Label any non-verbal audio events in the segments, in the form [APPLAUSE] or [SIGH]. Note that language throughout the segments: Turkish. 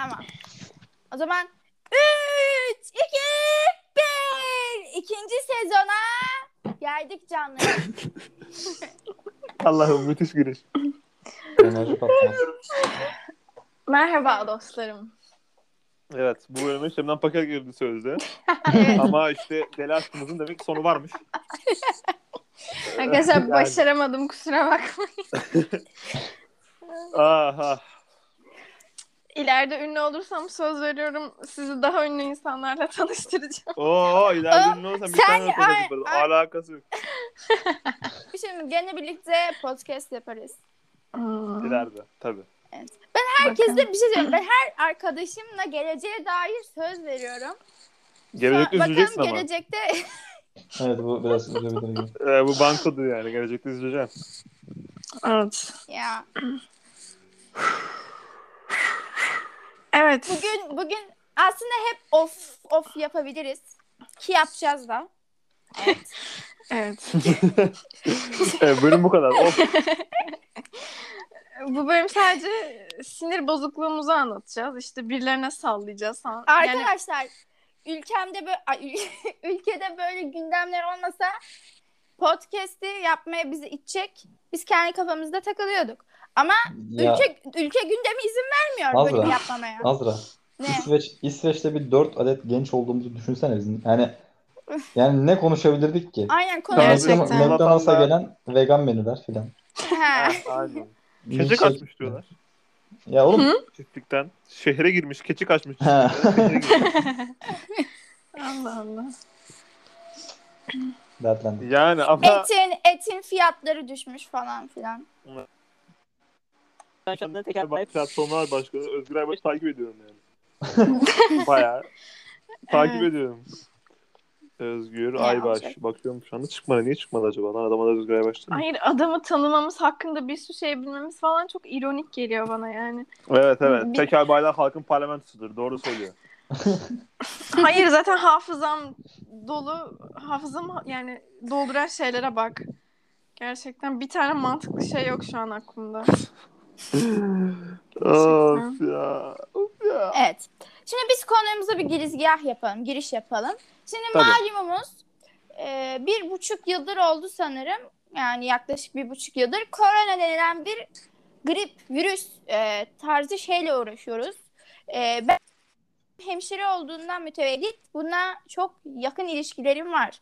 Tamam. O zaman 3, 2, 1. İkinci sezona geldik canlarım. [LAUGHS] Allah'ım müthiş giriş. Enerji. Merhaba dostlarım. Evet bu bölüme şimdiden paket girdi sözde. [LAUGHS] Evet. Ama işte deli aşkımızın demek ki sonu varmış. Arkadaşlar başaramadım kusura bakmayın. [LAUGHS] Aha. İleride ünlü olursam söz veriyorum sizi daha ünlü insanlarla [LAUGHS] tanıştıracağım. Oo ileride ne olursa bir tane ay- Alakası yok. Bir şey mi? Gene birlikte podcast yaparız. İleride tabii. Herkesle bir şey söyleyeyim. Ben her arkadaşımla geleceğe dair söz veriyorum. Gelecekte Bakalım üzüleceksin ama. gelecekte [LAUGHS] Evet bu biraz üzebilir gibi. Ee, bu bankodur yani. Gelecekte üzüleceksin. Evet. ya. Evet. Bugün bugün aslında hep off off yapabiliriz. Ki yapacağız da. Evet. [LAUGHS] [LAUGHS] evet, bölüm bu kadar. Of. [LAUGHS] Bu bölüm sadece sinir bozukluğumuzu anlatacağız. İşte birilerine sallayacağız falan. Yani Arkadaşlar ülkemde böyle ay, ül- ülkede böyle gündemler olmasa podcast'i yapmaya bizi itecek. Biz kendi kafamızda takılıyorduk. Ama Ya ülke ülke gündemi izin vermiyor Azra. bölüm yapmamaya. Azra. Ne? İsveç, İsveç'te bir 4 adet genç olduğumuzu düşünsene bizim. Yani yani ne konuşabilirdik ki? Aynen. McDonald's- McDonald's'a gelen vegan menüler filan. Ha. Aynen. Keçi Milkshake- kaçmış diyorlar. Ya oğlum. Çiftlikten. Şehre girmiş. Keçi kaçmış. Ha. çiftlikten, şehre girmiş. [LAUGHS] Allah Allah. Dertlendim. yani ama Etin etin fiyatları düşmüş falan filan. Ben şu anda platformlar başkanı Özgür Aybaş'ı [LAUGHS] takip ediyorum yani. Bayağı takip Evet. ediyorum. Özgür Ne Aybaş. olacak? Bakıyorum şu anda çıkmadı. Niye çıkmadı acaba? Lan adama da Özgür Aybaş değil mi? Hayır adamı tanımamız hakkında bir sürü şey bilmemiz falan çok ironik geliyor bana yani. Evet evet. Bir- Tekel baylar halkın parlamentosudur. Doğru söylüyor. [LAUGHS] Hayır zaten hafızam dolu. Hafızam yani dolduran şeylere bak. Gerçekten bir tane mantıklı şey yok şu an aklımda. Of ya. Of ya. Evet. Şimdi biz konumuza bir girizgah yapalım, giriş yapalım. Şimdi Tabii. malumumuz e, bir buçuk yıldır oldu sanırım. Yani yaklaşık bir buçuk yıldır korona denilen bir grip, virüs e, tarzı şeyle uğraşıyoruz. E, ben hemşire olduğundan mütevellit buna çok yakın ilişkilerim var.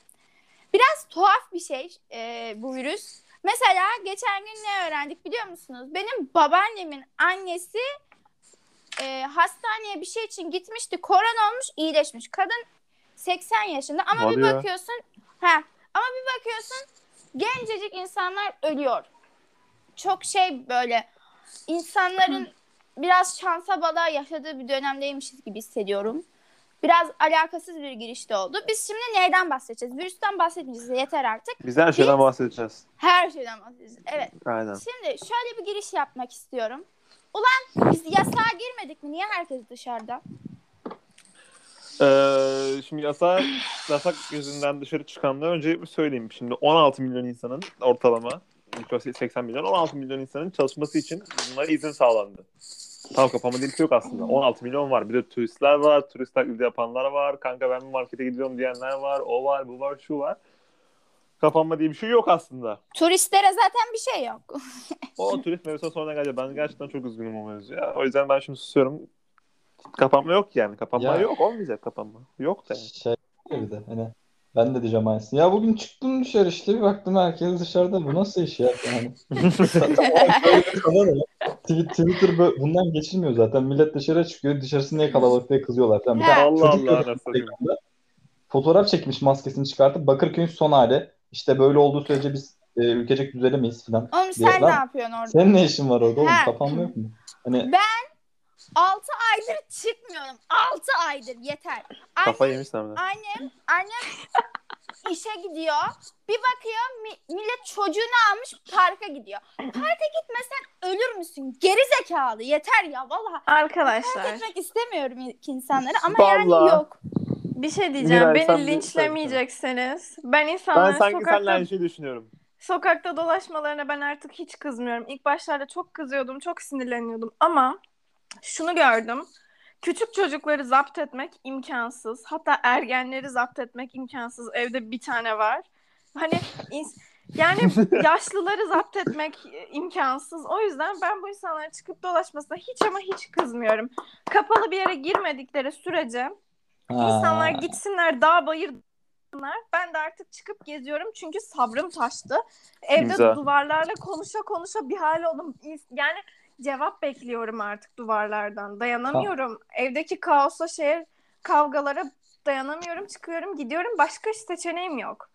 Biraz tuhaf bir şey e, bu virüs. Mesela geçen gün ne öğrendik biliyor musunuz? Benim babaannemin annesi e, hastaneye bir şey için gitmişti. Korona olmuş, iyileşmiş. Kadın 80 yaşında ama Hadi bir ya. bakıyorsun ha ama bir bakıyorsun gencecik insanlar ölüyor. Çok şey böyle insanların biraz şansa bala yaşadığı bir dönemdeymişiz gibi hissediyorum. Biraz alakasız bir girişte oldu. Biz şimdi neyden bahsedeceğiz? Virüsten bahsetmeyeceğiz. Yeter artık. Biz her şeyden Biz- bahsedeceğiz. Her şeyden bahsedeceğiz. Evet. Aynen. Şimdi şöyle bir giriş yapmak istiyorum. Ulan biz yasağa girmedik mi? Niye herkes dışarıda? Ee, şimdi yasak, yasak yüzünden dışarı çıkanları önce bir söyleyeyim. Şimdi 16 milyon insanın ortalama 80 milyon 16 milyon insanın çalışması için bunlara izin sağlandı. Tam bir şey yok aslında. 16 milyon var. Bir de turistler var. Turist taklidi yapanlar var. Kanka ben bir markete gidiyorum diyenler var. O var, bu var, şu var. Kapanma diye bir şey yok aslında. Turistlere zaten bir şey yok. O [LAUGHS] turist mevzusuna sonradan gelecek. Ben gerçekten çok üzgünüm o mevzuya. O yüzden ben şimdi susuyorum. Kapanma yok yani. Kapanma Ya. yok. Olmayacak kapanma. Yok da yani. Şey bir de hani ben de diyeceğim aynısını. Ya bugün çıktım dışarı işte bir baktım herkes dışarıda. Bu nasıl iş ya? Yani. [LAUGHS] Tw- Twitter bö- bundan geçilmiyor zaten. Millet dışarı çıkıyor. Dışarısı niye kalabalık diye kızıyorlar. falan. Bir tane Allah çocuk Allah. Instagram'da. Fotoğraf çekmiş maskesini çıkartıp Bakırköy'ün son hali. İşte böyle olduğu sürece biz e, ülkecek düzelemeyiz falan. Oğlum diye. sen Lan, ne yapıyorsun orada? Senin ne işin var orada oğlum? He. Kapanma yok mu? Hani 6 aydır çıkmıyorum. 6 aydır yeter. Kafa yemişler mi? Annem, annem işe gidiyor. Bir bakıyor mi- millet çocuğunu almış parka gidiyor. Parka gitmesen ölür müsün? Geri zekalı. Yeter ya vallahi. Arkadaşlar Etmek istemiyorum insanları ama Vallahi. yani yok. bir şey diyeceğim. Miray, sen Beni bir- linçlemeyecekseniz. Ben Ben insanların sanki sokakta, aynı şeyi düşünüyorum. sokakta dolaşmalarına ben artık hiç kızmıyorum. İlk başlarda çok kızıyordum, çok sinirleniyordum ama şunu gördüm. Küçük çocukları zapt etmek imkansız. Hatta ergenleri zapt etmek imkansız. Evde bir tane var. Hani ins- yani [LAUGHS] yaşlıları zapt etmek imkansız. O yüzden ben bu insanların çıkıp dolaşmasına hiç ama hiç kızmıyorum. Kapalı bir yere girmedikleri sürece insanlar Ha. gitsinler dağ bayır. Ben de artık çıkıp geziyorum çünkü sabrım taştı. Evde Güzel. duvarlarla konuşa konuşa bir hal oldum. Yani cevap bekliyorum artık duvarlardan. Dayanamıyorum. Evdeki kaosa şehir kavgalara dayanamıyorum. Çıkıyorum gidiyorum. Başka seçeneğim yok.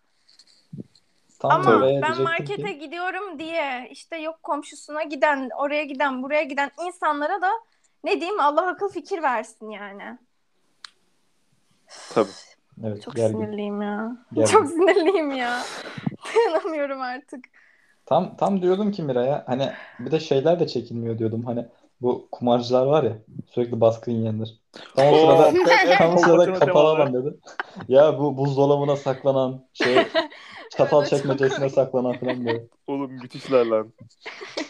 Tam Ama ben markete ki- gidiyorum diye işte yok komşusuna giden, oraya giden, buraya giden insanlara da ne diyeyim Allah akıl fikir versin yani. Tabii. Evet, Çok gergin, sinirliyim ya. gergin. Çok sinirliyim ya. [LAUGHS] Dayanamıyorum artık. Tam tam diyordum ki Miray'a hani bir de şeyler de çekilmiyor diyordum. Hani bu kumarcılar var ya sürekli baskın yiyenler. [LAUGHS] Tam o sırada tam o sırada kapalı alan dedi. Ya bu buzdolabına saklanan şey [LAUGHS] çatal çekmecesine saklanan falan böyle. Oğlum müthişler lan.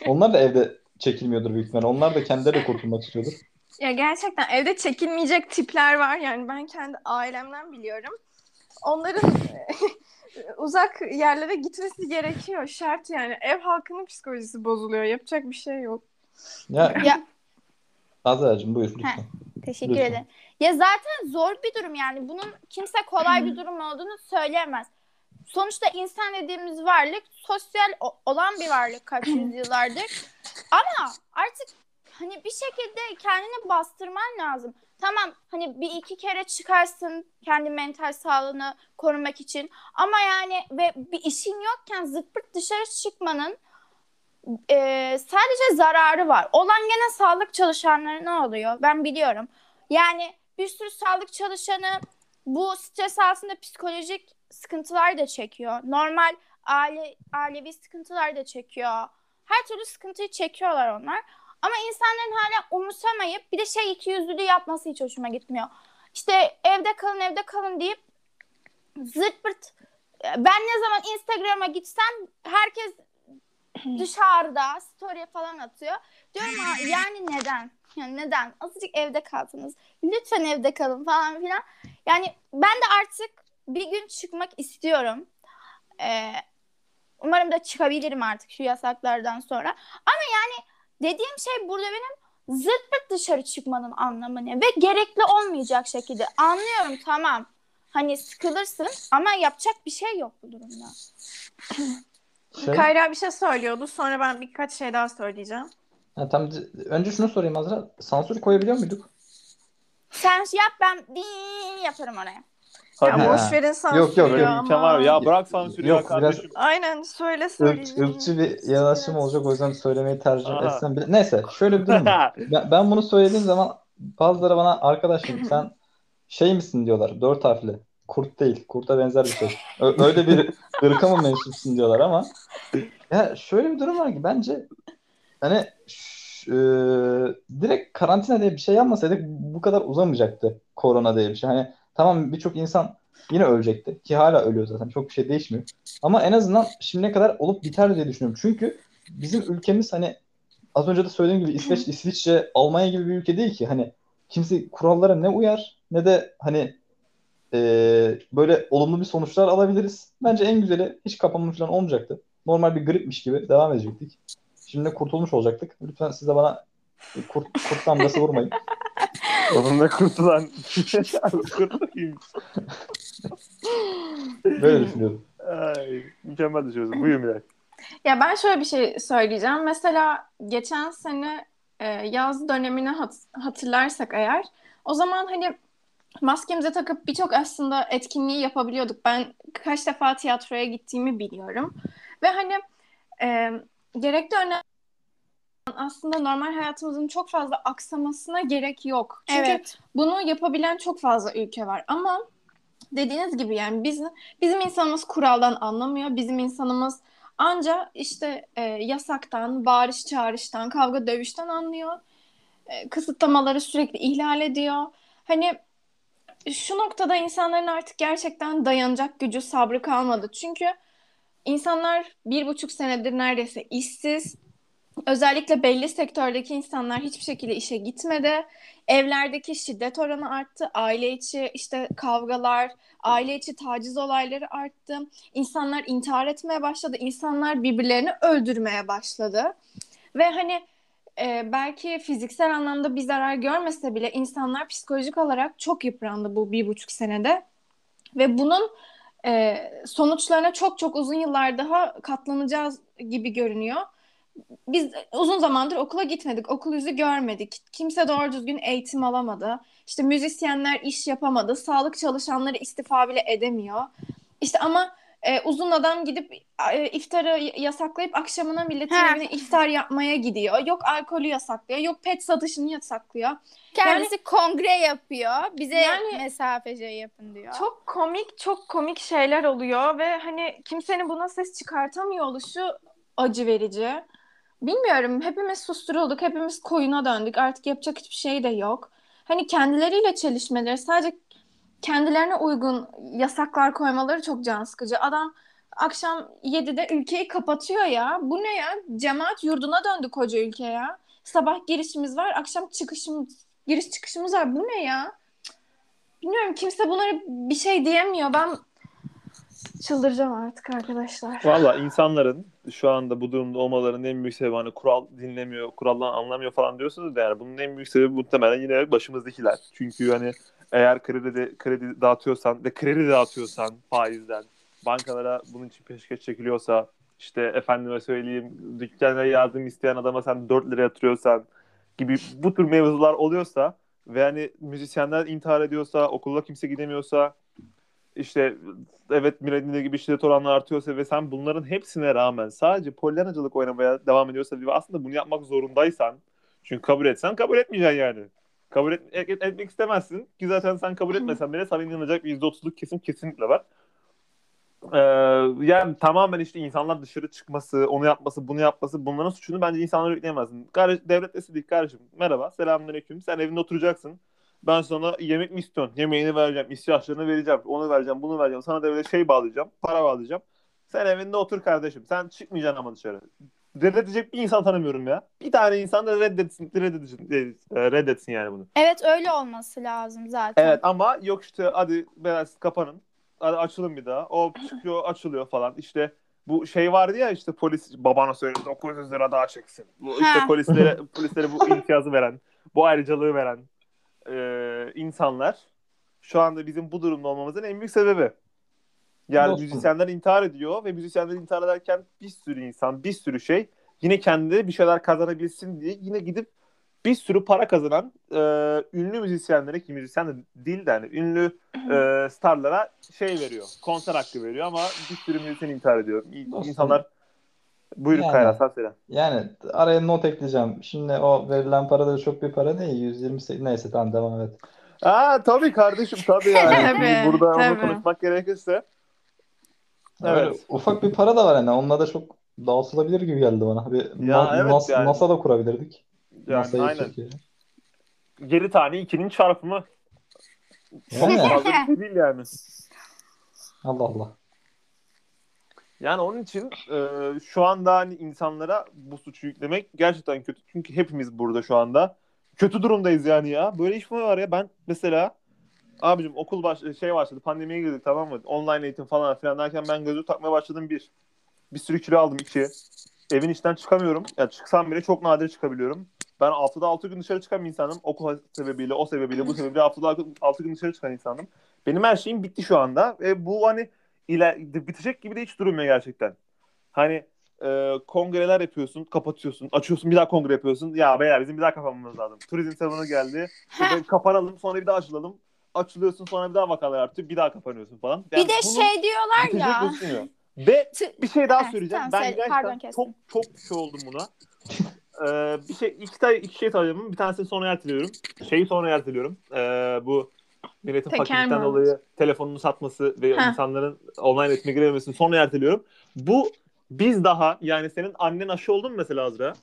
Onlar da evde çekilmiyordur büyük ihtimalle. Onlar da kendileri de kurtulmak istiyordur. Ya gerçekten evde çekilmeyecek tipler var. Yani ben kendi ailemden biliyorum. Onların [LAUGHS] uzak yerlere gitmesi gerekiyor. Şart yani. Ev halkının psikolojisi bozuluyor. Yapacak bir şey yok. Ya [LAUGHS] Ya Azra'cığım buyur lütfen. teşekkür Lütfen. ederim. Ya zaten zor bir durum yani. Bunun kimse kolay bir durum olduğunu söyleyemez. Sonuçta insan dediğimiz varlık sosyal olan bir varlık kaç yüzyıllardır. [CLEARS THROAT] Ama artık hani bir şekilde kendini bastırman lazım. Tamam hani bir iki kere çıkarsın kendi mental sağlığını korumak için. Ama yani ve bir işin yokken zırt dışarı çıkmanın e, sadece zararı var. Olan gene sağlık çalışanları ne oluyor? Ben biliyorum. Yani bir sürü sağlık çalışanı bu stres altında psikolojik sıkıntılar da çekiyor. Normal aile ailevi sıkıntılar da çekiyor. Her türlü sıkıntıyı çekiyorlar onlar. Ama insanların hala umursamayıp bir de şey ikiyüzlülüğü yapması hiç hoşuma gitmiyor. İşte evde kalın evde kalın deyip zırt pırt ben ne zaman Instagram'a gitsem herkes [CLEARS THROAT] dışarıda story falan atıyor. Diyorum "Aa, yani neden? Yani neden? Azıcık evde kaldınız. Lütfen evde kalın falan filan. Yani ben de artık bir gün çıkmak istiyorum. Ee, umarım da çıkabilirim artık şu yasaklardan sonra. Ama yani dediğim şey burada benim zırt pırt dışarı çıkmanın anlamı ne? Ve gerekli olmayacak şekilde. Anlıyorum tamam. Hani sıkılırsın ama yapacak bir şey yok bu durumda. Şey, Kayra bir şey söylüyordu. Sonra ben birkaç şey daha söyleyeceğim. ha, tam, önce şunu sorayım Azra. Sansür koyabiliyor muyduk? Sen yap ben din yaparım oraya. Hadi. Ya boş verin sansürü Yok, yok, bir ama. var? Ya bırak sansürü Yok, ya biraz- kardeşim. Aynen söyle Irk, söyleyeceğim. ırkçı bir yanaşım olacak o yüzden söylemeyi tercih Aha. etsem bile. Neyse şöyle bir durum. [LAUGHS] Ben, ben bunu söylediğim zaman bazıları bana arkadaşım sen şey misin diyorlar dört harfli. Kurt değil. Kurta benzer bir şey. Öyle bir ırka mı mensupsun diyorlar ama ya şöyle bir durum var ki bence hani e, direkt karantina diye bir şey yapmasaydık bu kadar uzamayacaktı korona diye bir şey. Hani tamam birçok insan yine ölecekti ki hala ölüyor zaten çok bir şey değişmiyor. Ama en azından şimdiye kadar olup biter diye düşünüyorum. Çünkü bizim ülkemiz hani az önce de söylediğim gibi İsveç, İsviçre, Almanya gibi bir ülke değil ki. Hani kimse kurallara ne uyar ne de hani e, böyle olumlu bir sonuçlar alabiliriz. Bence en güzeli hiç kapanma falan olmayacaktı. Normal bir gripmiş gibi devam edecektik. Şimdi kurtulmuş olacaktık. Lütfen siz de bana kurt, kurt damgası vurmayın. [LAUGHS] Oğlum ne kurtu lan. [LAUGHS] kurtu kim? Böyle düşünüyorum. Ay, mükemmel düşünüyorsun. Buyur Miray. Ya ben şöyle bir şey söyleyeceğim. Mesela geçen sene e, yaz dönemini hat- hatırlarsak eğer o zaman hani maskemize takıp birçok aslında etkinliği yapabiliyorduk. Ben kaç defa tiyatroya gittiğimi biliyorum. Ve hani e, gerekli aslında normal hayatımızın çok fazla aksamasına gerek yok. Çünkü Evet. bunu yapabilen çok fazla ülke var ama dediğiniz gibi yani biz, bizim insanımız kuraldan anlamıyor. Bizim insanımız anca işte e, yasaktan, bağırış çağrıştan, kavga dövüşten anlıyor. E, kısıtlamaları sürekli ihlal ediyor. Hani şu noktada insanların artık gerçekten dayanacak gücü, sabrı kalmadı. Çünkü insanlar bir buçuk senedir neredeyse işsiz. Özellikle belli sektördeki insanlar hiçbir şekilde işe gitmedi. Evlerdeki şiddet oranı arttı. Aile içi işte kavgalar, aile içi taciz olayları arttı. İnsanlar intihar etmeye başladı. İnsanlar birbirlerini öldürmeye başladı. Ve hani e, belki fiziksel anlamda bir zarar görmese bile insanlar psikolojik olarak çok yıprandı bu bir buçuk senede. Ve bunun e, sonuçlarına çok çok uzun yıllar daha katlanacağız gibi görünüyor. Biz uzun zamandır okula gitmedik, okul yüzü görmedik. Kimse doğru düzgün eğitim alamadı. İşte müzisyenler iş yapamadı, sağlık çalışanları istifa bile edemiyor. İşte ama e, uzun adam gidip e, iftarı yasaklayıp akşamına milletin Ha. evine iftar yapmaya gidiyor. Yok alkolü yasaklıyor, yok pet satışını yasaklıyor. Kendisi kongre yapıyor. Bize Yani- mesafece yapın diyor. Çok komik, çok komik şeyler oluyor ve hani kimsenin buna ses çıkartamıyor oluşu acı verici. Bilmiyorum, hepimiz susturulduk, hepimiz koyuna döndük. Artık yapacak hiçbir şey de yok. Hani kendileriyle çelişmeleri, sadece kendilerine uygun yasaklar koymaları çok can sıkıcı. Adam akşam 7'de ülkeyi kapatıyor ya. Bu ne ya? Cemaat yurduna döndü koca ülke ya. Sabah girişimiz var, akşam çıkışımız, giriş çıkışımız var. Bu ne ya? Bilmiyorum kimse bunlara bir şey diyemiyor. Ben çıldıracağım artık arkadaşlar. Valla insanların şu anda bu durumda olmalarının en büyük sebebi hani kural dinlemiyor, kuraldan anlamıyor falan diyorsunuz da yani bunun en büyük sebebi muhtemelen yine başımızdakiler. Çünkü hani eğer kredi de, kredi dağıtıyorsan ve kredi dağıtıyorsan faizden bankalara bunun için peşkeş çekiliyorsa işte efendime söyleyeyim dükkana yardım isteyen adama sen 4 lira yatırıyorsan gibi bu tür mevzular oluyorsa ve hani müzisyenler intihar ediyorsa okula kimse gidemiyorsa işte evet Miradine gibi şiddet oranları artıyorsa ve sen bunların hepsine rağmen sadece polyanacılık oynamaya devam ediyorsa ve aslında bunu yapmak zorundaysan çünkü kabul etsen kabul etmeyeceksin yani. Kabul et, et- etmek istemezsin ki zaten sen kabul etmesen bile sana inanacak bir %30'luk kesim kesinlikle var. Ee, yani tamamen işte insanlar dışarı çıkması, onu yapması, bunu yapması bunların suçunu bence insanlara yükleyemezsin. Kardeş, devlet desin ki kardeşim merhaba, selamünaleyküm. Sen evinde oturacaksın. Ben sana yemek mi istiyorsun? Yemeğini vereceğim, ihtiyaçlarını vereceğim, onu vereceğim, bunu vereceğim. Sana devlete şey bağlayacağım, para bağlayacağım. Sen evinde otur kardeşim. Sen çıkmayacaksın ama dışarı. Reddedecek bir insan tanımıyorum ya. Bir tane insan da reddetsin, reddetsin, e, reddetsin yani bunu. Evet öyle olması lazım zaten. Evet ama yok işte hadi siz kapanın. Hadi açılın bir daha. O çıkıyor açılıyor falan. İşte bu şey vardı ya işte polis babana söyledi 900 lira daha çeksin. Bu işte Ha. polislere, [LAUGHS] polislere bu imtiyazı veren, bu ayrıcalığı veren e, insanlar şu anda bizim bu durumda olmamızın en büyük sebebi. Yani Dostum. müzisyenler intihar ediyor ve müzisyenler intihar ederken bir sürü insan, bir sürü şey yine kendi bir şeyler kazanabilsin diye yine gidip bir sürü para kazanan e, ünlü müzisyenlere ki müzisyen de değil de hani ünlü e, [CLEARS THROAT] starlara şey veriyor. Konser hakkı veriyor ama bir sürü müzisyen intihar ediyor. İnsanlar buyurun Yani. Kayra sen söyle. Yani araya not ekleyeceğim. Şimdi o verilen para da çok bir para değil. 128 neyse tamam devam et. Aa tabii kardeşim tabii yani. [LAUGHS] Tabii, Burada onu tabii. konuşmak gerekirse. Öyle Evet. ufak bir para da var hani. Onunla da çok dağıtılabilir gibi geldi bana. Bir Ya Na- evet NASA, yani. NASA da kurabilirdik. Yani NASA'yı aynen. Türkiye'ye. 7 tane 2'nin çarpımı. Çok Yani. fazla bir şey değil yani. Allah Allah. Yani onun için e, şu anda hani insanlara bu suçu yüklemek gerçekten kötü. Çünkü hepimiz burada şu anda kötü durumdayız yani ya. Böyle iş mi var ya? Ben mesela abicim okul baş şey başladı. Pandemiye girdik tamam mı? Online eğitim falan filan derken ben gözlük takmaya başladım bir. Bir sürü kilo aldım iki. Evin içinden çıkamıyorum. Ya çıksam bile çok nadir çıkabiliyorum. Ben haftada 6 gün dışarı çıkan bir insanım. Okul sebebiyle, o sebebiyle, bu sebebiyle haftada 6 gün dışarı çıkan insanım. Benim her şeyim bitti şu anda. Ve bu hani iler bitecek gibi de hiç durmuyor gerçekten. Hani e, kongreler yapıyorsun, kapatıyorsun, açıyorsun, bir daha kongre yapıyorsun. Ya beyler bizim bir daha kapatmamız lazım. Turizm sezonu geldi. Kapanalım, sonra bir daha açılalım. Açılıyorsun, sonra bir daha vakalar artıyor, bir daha kapanıyorsun falan. Yani bir de şey diyorlar ya. gözükmüyor. Ve bir şey daha söyleyeceğim. tamam, ben söyle. Pardon, gerçekten kestim. çok çok şey oldum buna. Ee, bir şey iki tane iki şey söyleyeceğim. Bir tanesini sonra erteliyorum. Şeyi sonra erteliyorum. Ee, bu milletin Teker fakirlikten mi? dolayı telefonunu satması ve Heh. insanların online eğitime girememesini sonra erteliyorum. Bu biz daha yani senin annen aşı oldu mu mesela Azra?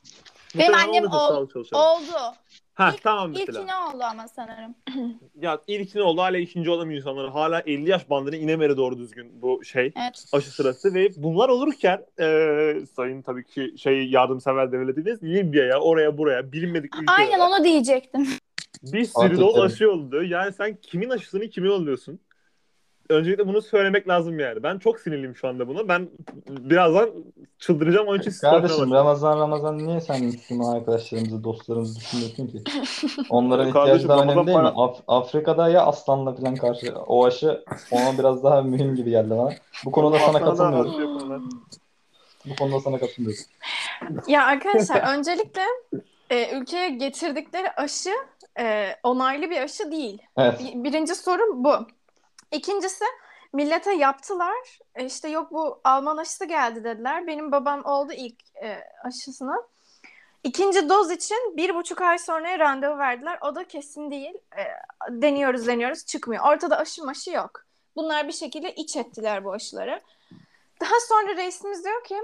Benim annem ol-. Oldu. Ha İlk- tamam mesela. İlkini oldu ama sanırım. [CLEARS THROAT] Ya ilkini oldu hala ikinci olamıyor insanlar. Hala 50 yaş bandına inemedi doğru düzgün bu şey Evet. aşı sırası ve bunlar olurken e, sayın tabii ki şey yardımsever devletimiz Libya'ya oraya buraya bilinmedik ülkelere Aynen onu diyecektim. Bir sürü doz tabii. aşı yolluyor. Yani sen kimin aşısını kimin oluyorsun? Öncelikle bunu söylemek lazım yani. Ben çok sinirliyim şu anda buna. Ben birazdan çıldıracağım onun için siz Kardeşim Ramazan Ramazan niye sen Müslüman arkadaşlarımızı, dostlarımızı düşünmüyorsun ki? [LAUGHS] Onların Kardeşim, ihtiyacı daha önemli değil mi? Af- Afrika'da ya aslanla falan karşı o aşı ona biraz daha mühim gibi geldi bana. Bu konuda sana katılmıyorum. Bu konuda sana katılmıyorum. Ya arkadaşlar öncelikle e, ülkeye getirdikleri aşı e, onaylı bir aşı değil. Evet. Bir- Birinci sorum bu. İkincisi millete yaptılar. E, işte yok bu Alman aşısı geldi dediler. Benim babam oldu ilk e, aşısını. İkinci doz için bir buçuk ay sonra randevu verdiler. O da kesin değil. E, deniyoruz deniyoruz çıkmıyor. Ortada aşı maşı yok. Bunlar bir şekilde iç ettiler bu aşıları. Daha sonra reisimiz diyor ki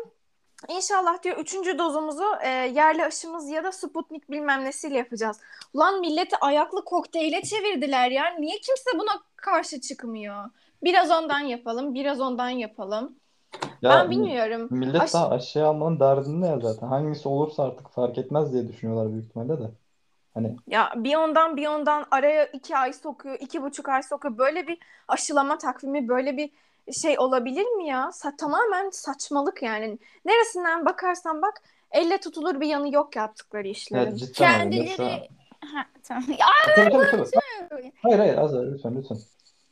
İnşallah diyor üçüncü dozumuzu e, yerli aşımız ya da Sputnik bilmem nesiyle yapacağız. Ulan milleti ayaklı kokteyle çevirdiler ya. Niye kimse buna karşı çıkmıyor? Biraz ondan yapalım, biraz ondan yapalım. Ya, ben bilmiyorum. Millet Aşı- daha aşı almanın derdinde ya zaten. Hangisi olursa artık fark etmez diye düşünüyorlar büyük ihtimalle de. Hani Ya bir ondan bir ondan araya iki ay sokuyor, iki buçuk ay sokuyor. Böyle bir aşılama takvimi, böyle bir şey olabilir mi ya? Sa- tamamen saçmalık yani. Neresinden bakarsan bak elle tutulur bir yanı yok yaptıkları işlerin. evet, cidden öyle. Kendileri... Ha, tamam. Ya, Tabii, tabii, tabii. Hayır hayır az önce lütfen lütfen.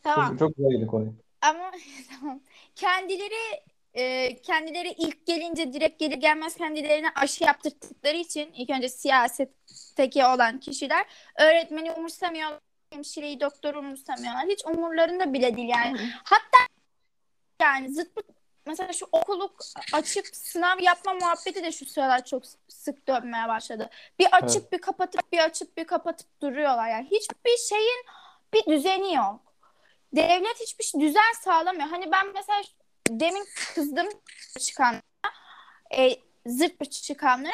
tamam. Çok, çok güzel girdik konuya. Ama [LAUGHS] tamam. Kendileri e, kendileri ilk gelince direkt gelir gelmez kendilerine aşı yaptırdıkları için ilk önce siyasetteki olan kişiler öğretmeni umursamıyorlar, hemşireyi doktoru umursamıyorlar. Hiç umurlarında bile değil yani. Hatta yani zıt pıt mesela şu okulu açıp sınav yapma muhabbeti de şu sıralar çok sık dönmeye başladı. Bir açıp Evet. bir kapatıp bir açıp bir kapatıp duruyorlar yani. Hiçbir şeyin bir düzeni yok. Devlet hiçbir şey- düzen sağlamıyor. Hani ben mesela demin kızdım çıkan e, zırt çıkanlara.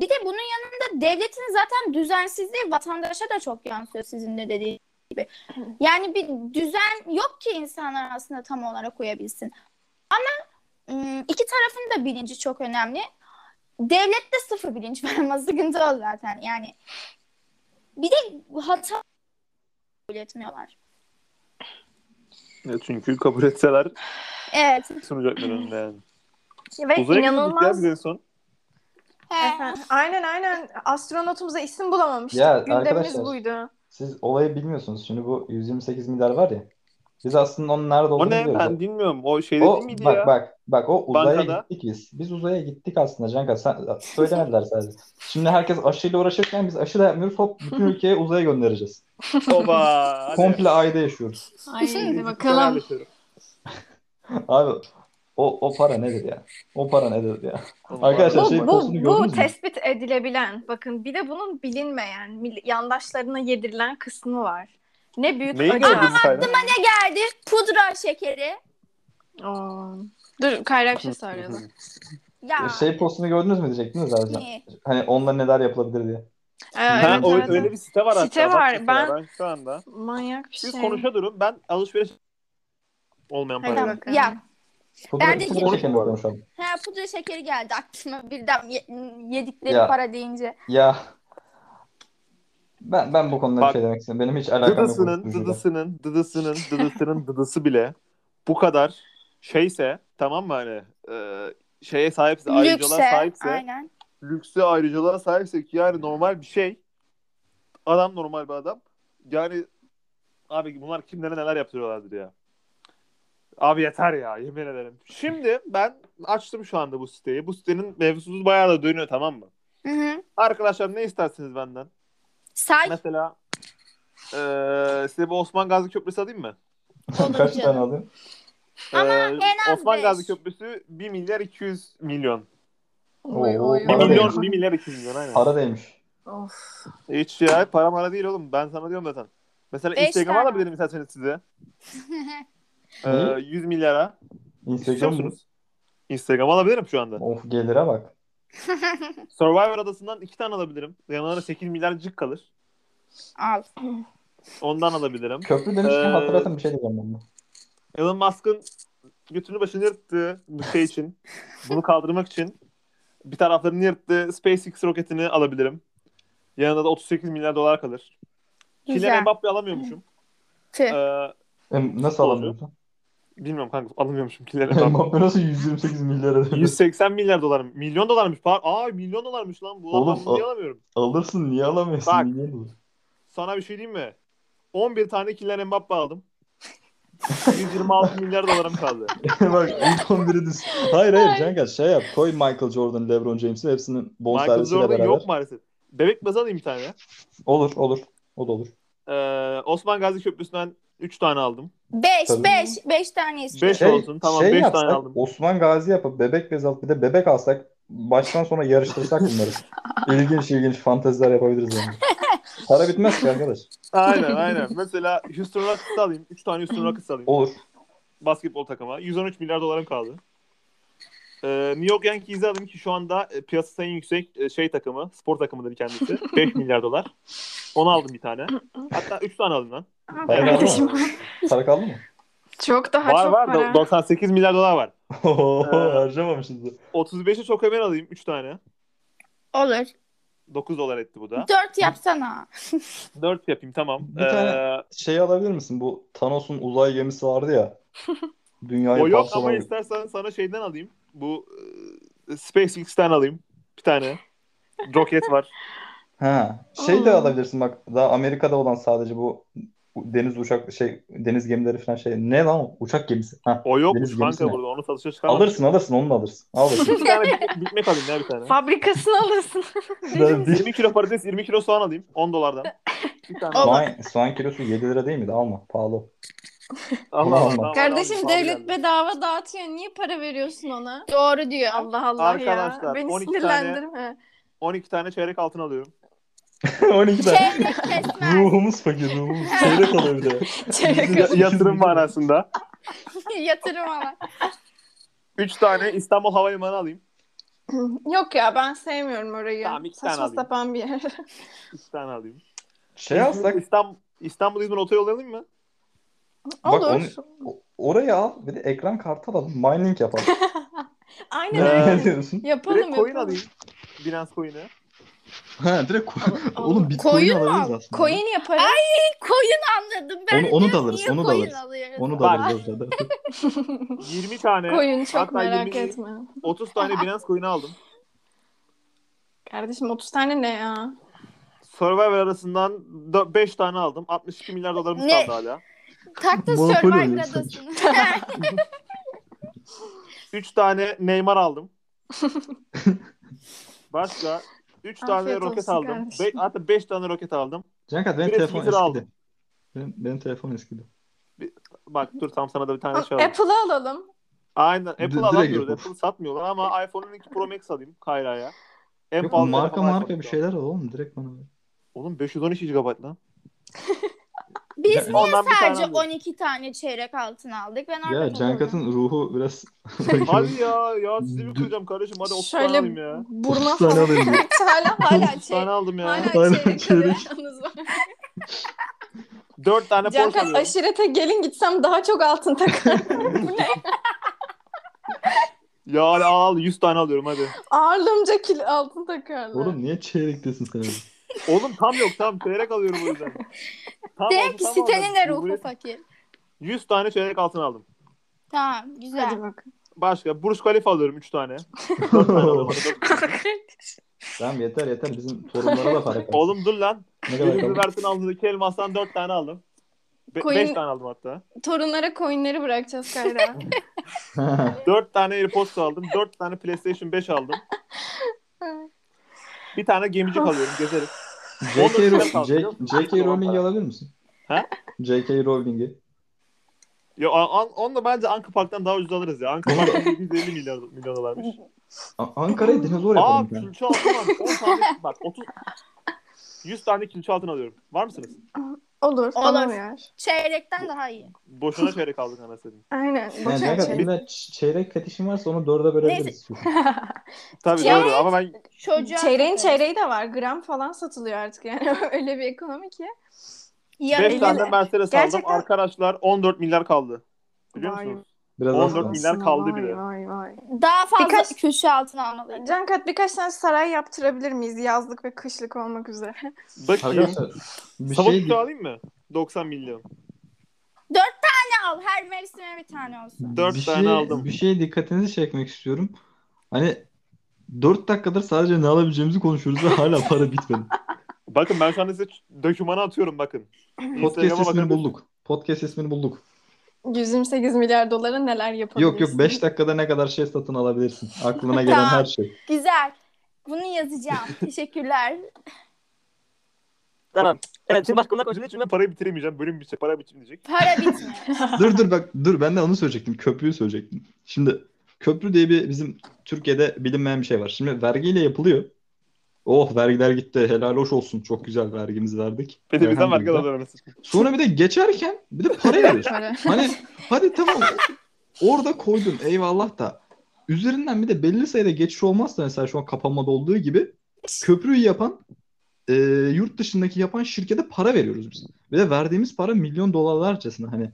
Bir de bunun yanında devletin zaten düzensizliği vatandaşa da çok yansıyor sizin de dediğiniz gibi. Yani bir düzen yok ki insanlar aslında tam olarak uyabilsin. Ama ım, iki tarafın da bilinci çok önemli. Devlette sıfır bilinç [LAUGHS] var ama sıkıntı o zaten. Yani bir de hata kabul etmiyorlar. Evet, çünkü kabul etseler Evet. sunacaklar önünde yani. Ve Uzaya inanılmaz. en son. He. Efendim, aynen aynen. Astronotumuza isim bulamamıştık. Ya, Gündemimiz arkadaşlar, buydu. Siz olayı bilmiyorsunuz. Şimdi bu 128 milyar var ya. Biz aslında onun nerede O olduğunu ne? biliyoruz. Ben bilmiyorum. O şey O değil miydi bak ya? bak bak o uzaya Bankada. gittik biz. Biz uzaya gittik aslında Canka. Sen söylemediler sadece. Şimdi herkes aşıyla uğraşırken biz aşı da yapmıyoruz. Hop bütün ülkeye uzaya göndereceğiz. Oba. [LAUGHS] hadi. Komple ayda yaşıyoruz. Haydi bakalım. bakalım. Abi o o para nedir ya? O para nedir ya? [LAUGHS] Arkadaşlar, Bu, şey bu, postunu bu gördünüz mü? tespit edilebilen, bakın bir de bunun bilinmeyen, yandaşlarına yedirilen kısmı var. Ne büyük Neyi acı. gördünüz Kayra? Ne geldi? Pudra şekeri. Aa. Dur Kayra bir şey söylüyordu. Ya. Şey postunu gördünüz mü diyecektiniz zaten. ne? Hani onunla neler yapılabilir diye. Ee, Ha, evet, o, evet, öyle bir site var hatta. Site Bak var. Ben- ben şu anda. Manyak bir Siz şey. konuşa durun. Ben alışveriş olmayan para. Ya. Pudra, Ben de pudra konuşalım. Ha, pudra şekeri geldi aklıma birden ye- yedikleri Ya. para deyince. Ya ben ben bu konuda Bak, bir şey demek istiyorum. Benim hiç alakam yok Dıdısının, uyuşturucuyla. dıdısının, dıdısının, dıdısının, [LAUGHS] dıdısı bile bu kadar şeyse tamam mı hani e, şeye sahipse, ayrıcalığa Lükse. sahipse, Aynen. lükse ayrıcalığa sahipse ki yani normal bir şey. Adam normal bir adam. Yani abi bunlar kimlere neler yaptırıyorlardır ya. Abi yeter ya yemin ederim. Şimdi ben açtım şu anda bu siteyi. Bu sitenin mevzusu bayağı da dönüyor tamam mı? Hı hı. Arkadaşlar ne istersiniz benden? Say Mesela eee size bu Osman Gazi Köprüsü alayım mı? Kaç tane alayım? Ama en az Osman beş. Gazi Köprüsü 1 milyar 200 milyon. Oy, Oo, oy, 1 Para oy. milyon, değmiş. 1 milyar 200 milyon aynen. Para değmiş. Of. Hiç ya para mara değil oğlum. Ben sana diyorum zaten. Mesela Beş Instagram'a tane. alabilirim isterseniz size. [LAUGHS] Neyi? 100 milyara. Instagram mı? musunuz? Instagram'a alabilirim şu anda. Of gelire bak. [LAUGHS] Survivor adasından iki tane alabilirim. Yanlarına 8 milyarcık kalır. Al. Ondan alabilirim. Köprü demişken Ee, hatırlatın bir şey diyeceğim ben de. Elon Musk'ın götünü başını yırttığı bu şey için, bunu kaldırmak için bir taraflarını yırttığı SpaceX roketini alabilirim. Yanında da 38 milyar dolar kalır. Güzel. Kylian Mbappe alamıyormuşum. Tüh. Ee, Nasıl alamıyorsun? Bilmiyorum kanka alamıyormuşum Kylian [LAUGHS] Mbappe. Nasıl 128 milyar eder? 180 milyar dolar mı? Milyon dolarmış. Par Aa milyon dolarmış lan. Bu Oğlum, ben bunu niye alamıyorum? Alırsın niye alamıyorsun? Bak. Milyon dolar. Sana bir şey diyeyim mi? 11 tane Kylian Mbappe aldım. [LAUGHS] 126 milyar dolarım kaldı. [LAUGHS] Bak ilk 11'i düz. Hayır hayır Cenk şey yap. Koy Michael Jordan, LeBron James'i hepsinin Michael bonservisiyle Jordan beraber. yok maalesef. Bebek bazı alayım bir tane. Olur olur. O da olur. Ee, Osman Gazi Köprüsü'nden 3 tane aldım. Beş, Tabii. beş, beş tane istiyorum. 5 olsun. Tamam 5 şey tane yapsak, aldım. Osman Gazi yapıp bebek bez alıp bir de bebek alsak baştan sona yarıştırsak bunları. [LAUGHS] ilginç ilginç fanteziler yapabiliriz yani. Para bitmez ki arkadaş. Aynen aynen. Mesela Houston Rockets'ı alayım. 3 tane Houston Rockets alayım. Olur. Basketbol takıma. 113 milyar dolarım kaldı. Ee, New York Yankees'i alayım ki şu anda e, piyasası en yüksek e, şey takımı, spor takımıdır kendisi. [LAUGHS] 5 milyar dolar. Onu aldım bir tane. Hatta 3 tane aldım lan. Para kaldı mı? Para kaldı mı? Çok daha var çok var. para. Do- 98 milyar dolar var. [LAUGHS] Oho, Ee, harcamamışız. da. 35'i çok hemen alayım 3 tane. Olur. 9 dolar etti bu da. Dört yapsana. [LAUGHS] 4 yapayım tamam. Bir tane- Ee, Şey alabilir misin? Bu Thanos'un uzay gemisi vardı ya. Dünyayı o yok ama istersen sana şeyden alayım. Bu e, SpaceX'ten alayım. Bir tane. Roket var. Ha, şey de alabilirsin bak. Daha Amerika'da olan sadece bu deniz uçak şey deniz gemileri falan şey. Ne lan o? Uçak gemisi. Ha. O yokmuş Deniz kanka ne? burada. Onu satışa çıkarmam. Alırsın alırsın onu da alırsın. Al bakayım. Bir tane Mac alayım ya bir tane. Fabrikasını alırsın. Güzel [LAUGHS] değil. 20 kilo patates, 20 kilo soğan alayım. 10 dolardan. Bir tane. Soğan, soğan kilosu 7 lira değil miydi? Alma. Pahalı. Allah Allah. Kardeşim Allah, devlet geldi. bedava dağıtıyor. Niye para veriyorsun ona? Doğru diyor. Allah Allah Arkadaşlar, ya. Beni 12 sinirlendirme. 12 tane çeyrek altın alıyorum. [LAUGHS] 12 tane. Çeyrek kesmez. Ruhumuz fakir ruhumuz. Çeyrek alıyor bir de. [LAUGHS] Çeyrek Bizim- yatırım manasında. [LAUGHS] Yatırım ama. 3 tane İstanbul Havalimanı alayım. Yok ya ben sevmiyorum orayı. Tamam, iki tane Saçma alayım. sapan bir yer. 3 tane alayım. Şey alsak İstanbul, İstanbul İzmir otoyolu alayım mı? Bak Olur. onu, o- orayı al bir de ekran kartı alalım. Mining yapalım. [LAUGHS] Aynen Ne? öyle. ne diyorsun? Yapalım Direkt coin yapalım. alayım. Binance coin'i. Ha direkt ko- Al- [LAUGHS] Oğlum Bitcoin Koyun mu alabiliriz al? aslında. Coin yaparız. Koyun anladım ben. Onu- onu da diyorum, alırız, niye onu da koyun alırız. alıyoruz? Onu da Bak. alırız hadi. 20 tane, Coin çok hatta merak 20 etme. 30 tane [LAUGHS] Binance coin'i aldım. Kardeşim 30 tane ne ya? Survivor arasından 5 tane aldım. 62 milyar dolarımız Ne? kaldı hala. Tak da Monopoly Survivor oynuyorsun. adasını. 3 [LAUGHS] tane Neymar aldım. [LAUGHS] Başka 3 tane Afiyet roket olsun aldım. kardeşim. Be- hatta 5 tane roket aldım. Cenk benim telefon Twitter eskidi. aldım. Benim, benim telefon eskidi. Bak dur tam sana da bir tane şey alayım. Apple'ı alalım. Aynen Apple alamıyoruz. Apple. Apple satmıyorlar ama iPhone 12 Pro Max alayım Kayra'ya. En Yok pahalı marka telefon marka bir şeyler al oğlum direkt bana ver. Oğlum 512 GB lan. [LAUGHS] Biz Ya- niye tane sadece alıyorum. 12 tane çeyrek altın aldık? Ben orada Ya. Cenkat'ın ruhu biraz [LAUGHS] Hadi ya ya sizi bir kıracağım kardeşim hadi 30 tane Şöyle alayım ya. burma 30 tane falan. [LAUGHS] hala hala 30 tane aldım ya. Hala Aynen, çeyrek çeyrek. var. 4 [LAUGHS] tane Porsche Cankat alıyorum. aşirete gelin gitsem daha çok altın takar. Bu ne? Ya al 100 tane alıyorum hadi. Ağırlığımca kil altın takarlar. Oğlum niye çeyrektesin sen? öyle? Oğlum tam yok tam çeyrek alıyorum o yüzden. Tam Demek oldu, ki tam sitenin de ruhu fakir. 100 tane çeyrek altın aldım. Tamam güzel. Hadi bak. Başka Burj Khalifa alıyorum 3 tane. [LAUGHS] 4 tane alıyorum. [LAUGHS] Tamam yeter yeter bizim torunlara da para kalsın. Oğlum dur lan. ne kadar Benim kaldı? Zübert'in altındaki elmastan 4 tane aldım. 5 Coin- tane aldım hatta. Torunlara coinleri bırakacağız Kayra. 4 [LAUGHS] tane AirPods aldım. 4 tane PlayStation 5 aldım. Bir tane gemicik alıyorum gezeriz. J.K. J.K. Rowling'i alabilir misin? Ha? J.K. Rowling'i. Ya an, onu da bence Anka Park'tan daha ucuz alırız ya. Anka Park 150 [LAUGHS] milyon, milyon dolarmış. Ankara'ya dinozor Aa yapalım. yani. külçe altın var. 10 tane bak 30 100 tane külçe altın alıyorum. Var mısınız? Olur. Olur. Çeyrekten daha iyi. Boşuna çeyrek aldık anasını. [LAUGHS] Aynen. Yani Boşuna Cenk çek. elimde ç- çeyrek fetişim varsa onu dörde bölebiliriz. [LAUGHS] Tabii Çeyrek- doğru ama ben Çocuğa Çeyreğin çeyreği de var. Gram falan satılıyor artık yani. [LAUGHS] Öyle bir ekonomi ki. 5 Yarı tane elli- Mercedes Gerçekten- aldım. Arkadaşlar 14 milyar kaldı. Biliyor Vay. musunuz? Biraz 14 az milyar kaldı vay, bile. Vay vay. daha fazla Birkaç- köşe altına almalıydı. Cankat birkaç tane saray yaptırabilir miyiz? Yazlık ve kışlık olmak üzere. [LAUGHS] Bakayım. Bir Sabah şey uçağı alayım mı? 90 milyon. Ne al? Her mevsime bir tane olsun. Dört bir tane şey, aldım. Bir şeye dikkatinizi çekmek istiyorum. Hani 4 dakikadır sadece ne alabileceğimizi konuşuyoruz ve hala [LAUGHS] para bitmedi. Bakın ben şu anda size dokümanı atıyorum bakın. Podcast ismini bakın. bulduk. Podcast ismini bulduk. 128 milyar dolara neler yapabilirsin? Yok yok 5 dakikada ne kadar şey satın alabilirsin. Aklına [LAUGHS] gelen her şey. Güzel. Bunu yazacağım. [LAUGHS] Teşekkürler. Tamam. Evet şimdi başka konular konuşalım. Şimdi ben parayı bitiremeyeceğim. Bölüm bitecek. Para bitmeyecek. Para [LAUGHS] bitmiyor. dur dur bak dur ben de onu söyleyecektim. Köprüyü söyleyecektim. Şimdi köprü diye bir bizim Türkiye'de bilinmeyen bir şey var. Şimdi vergiyle yapılıyor. Oh vergiler gitti. Helal hoş olsun. Çok güzel vergimizi verdik. Bir de bizden vergi alıyorlar. Sonra bir de geçerken bir de para veriyorsun. [LAUGHS] Hani hadi tamam orada koydun eyvallah da üzerinden bir de belli sayıda geçiş olmazsa mesela şu an kapanmada olduğu gibi köprüyü yapan e, yurt dışındaki yapan şirkete para veriyoruz biz. Ve de verdiğimiz para milyon dolarlarcasına hani.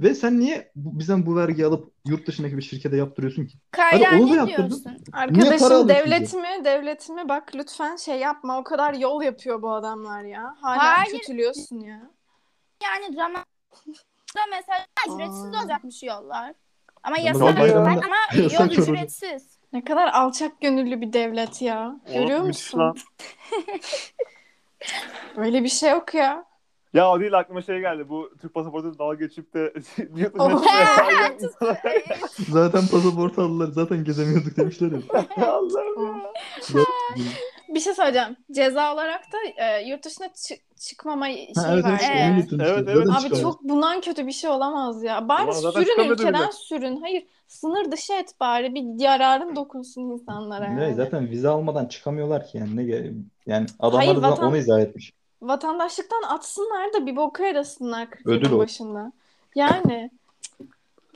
Ve sen niye bu, bizden bu vergiyi alıp yurt dışındaki bir şirkete yaptırıyorsun ki? Kayra onu da ne yaptırdın. diyorsun? para Arkadaşım devletimi, devletimi bak lütfen şey yapma. O kadar yol yapıyor bu adamlar ya. Hala Hayır. kötülüyorsun ya. Yani zaman da mesela ücretsiz olacakmış yollar. Ama yol ama yol ücretsiz. Ne kadar alçak gönüllü bir devlet ya. Görüyor musun? lan. [LAUGHS] Böyle bir şey yok ya. Ya o değil aklıma şey geldi. Bu Türk pasaportu dalga geçip de [LAUGHS] yurt dışına çıkmaya Zaten pasaport aldılar zaten gezemiyorduk demişler ya. [LAUGHS] Allah'ım ya. Bir şey söyleyeceğim. Ceza olarak da e, yurt dışına çı- çıkmama şeyi Ha, evet, var. evet, Evet. Evet, evet. Abi çıkarmış. çok bundan kötü bir şey olamaz ya. Bari Ulan sürün ülkeden bile. sürün. Hayır sınır dışı et bari. Bir yararın [LAUGHS] dokunsun insanlara Ne, yani. zaten vize almadan çıkamıyorlar ki yani ne yani adamlar Hayır, da vatan- onu izah etmiş. Vatandaşlıktan atsınlar da bir boka yarasınlar 40 Ödül yılın o. başında. Yani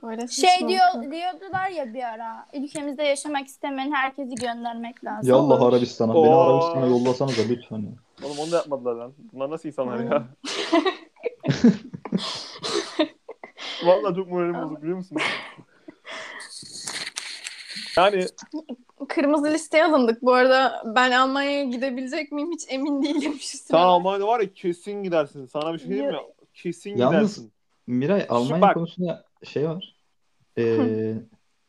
böyle Şey diyor diyordular ya bir ara. Ülkemizde yaşamak istemeyen herkesi göndermek lazım. Yallah Arabistan'a. Beni Oo. Arabistan'a yollasanız da lütfen. ya. Oğlum onu da yapmadılar lan. Bunlar nasıl insanlar ya? [LAUGHS] Vallahi çok moralim bozuk biliyor musun? [LAUGHS] Yani Kırmızı listeye alındık. Bu arada ben Almanya'ya gidebilecek miyim hiç emin değilim şu sen. Almanya'da var ya kesin gidersin. Sana bir şey diyeyim mi? Kesin Yalnız- gidersin. Miray Almanya bak. konusunda şey var. Ee,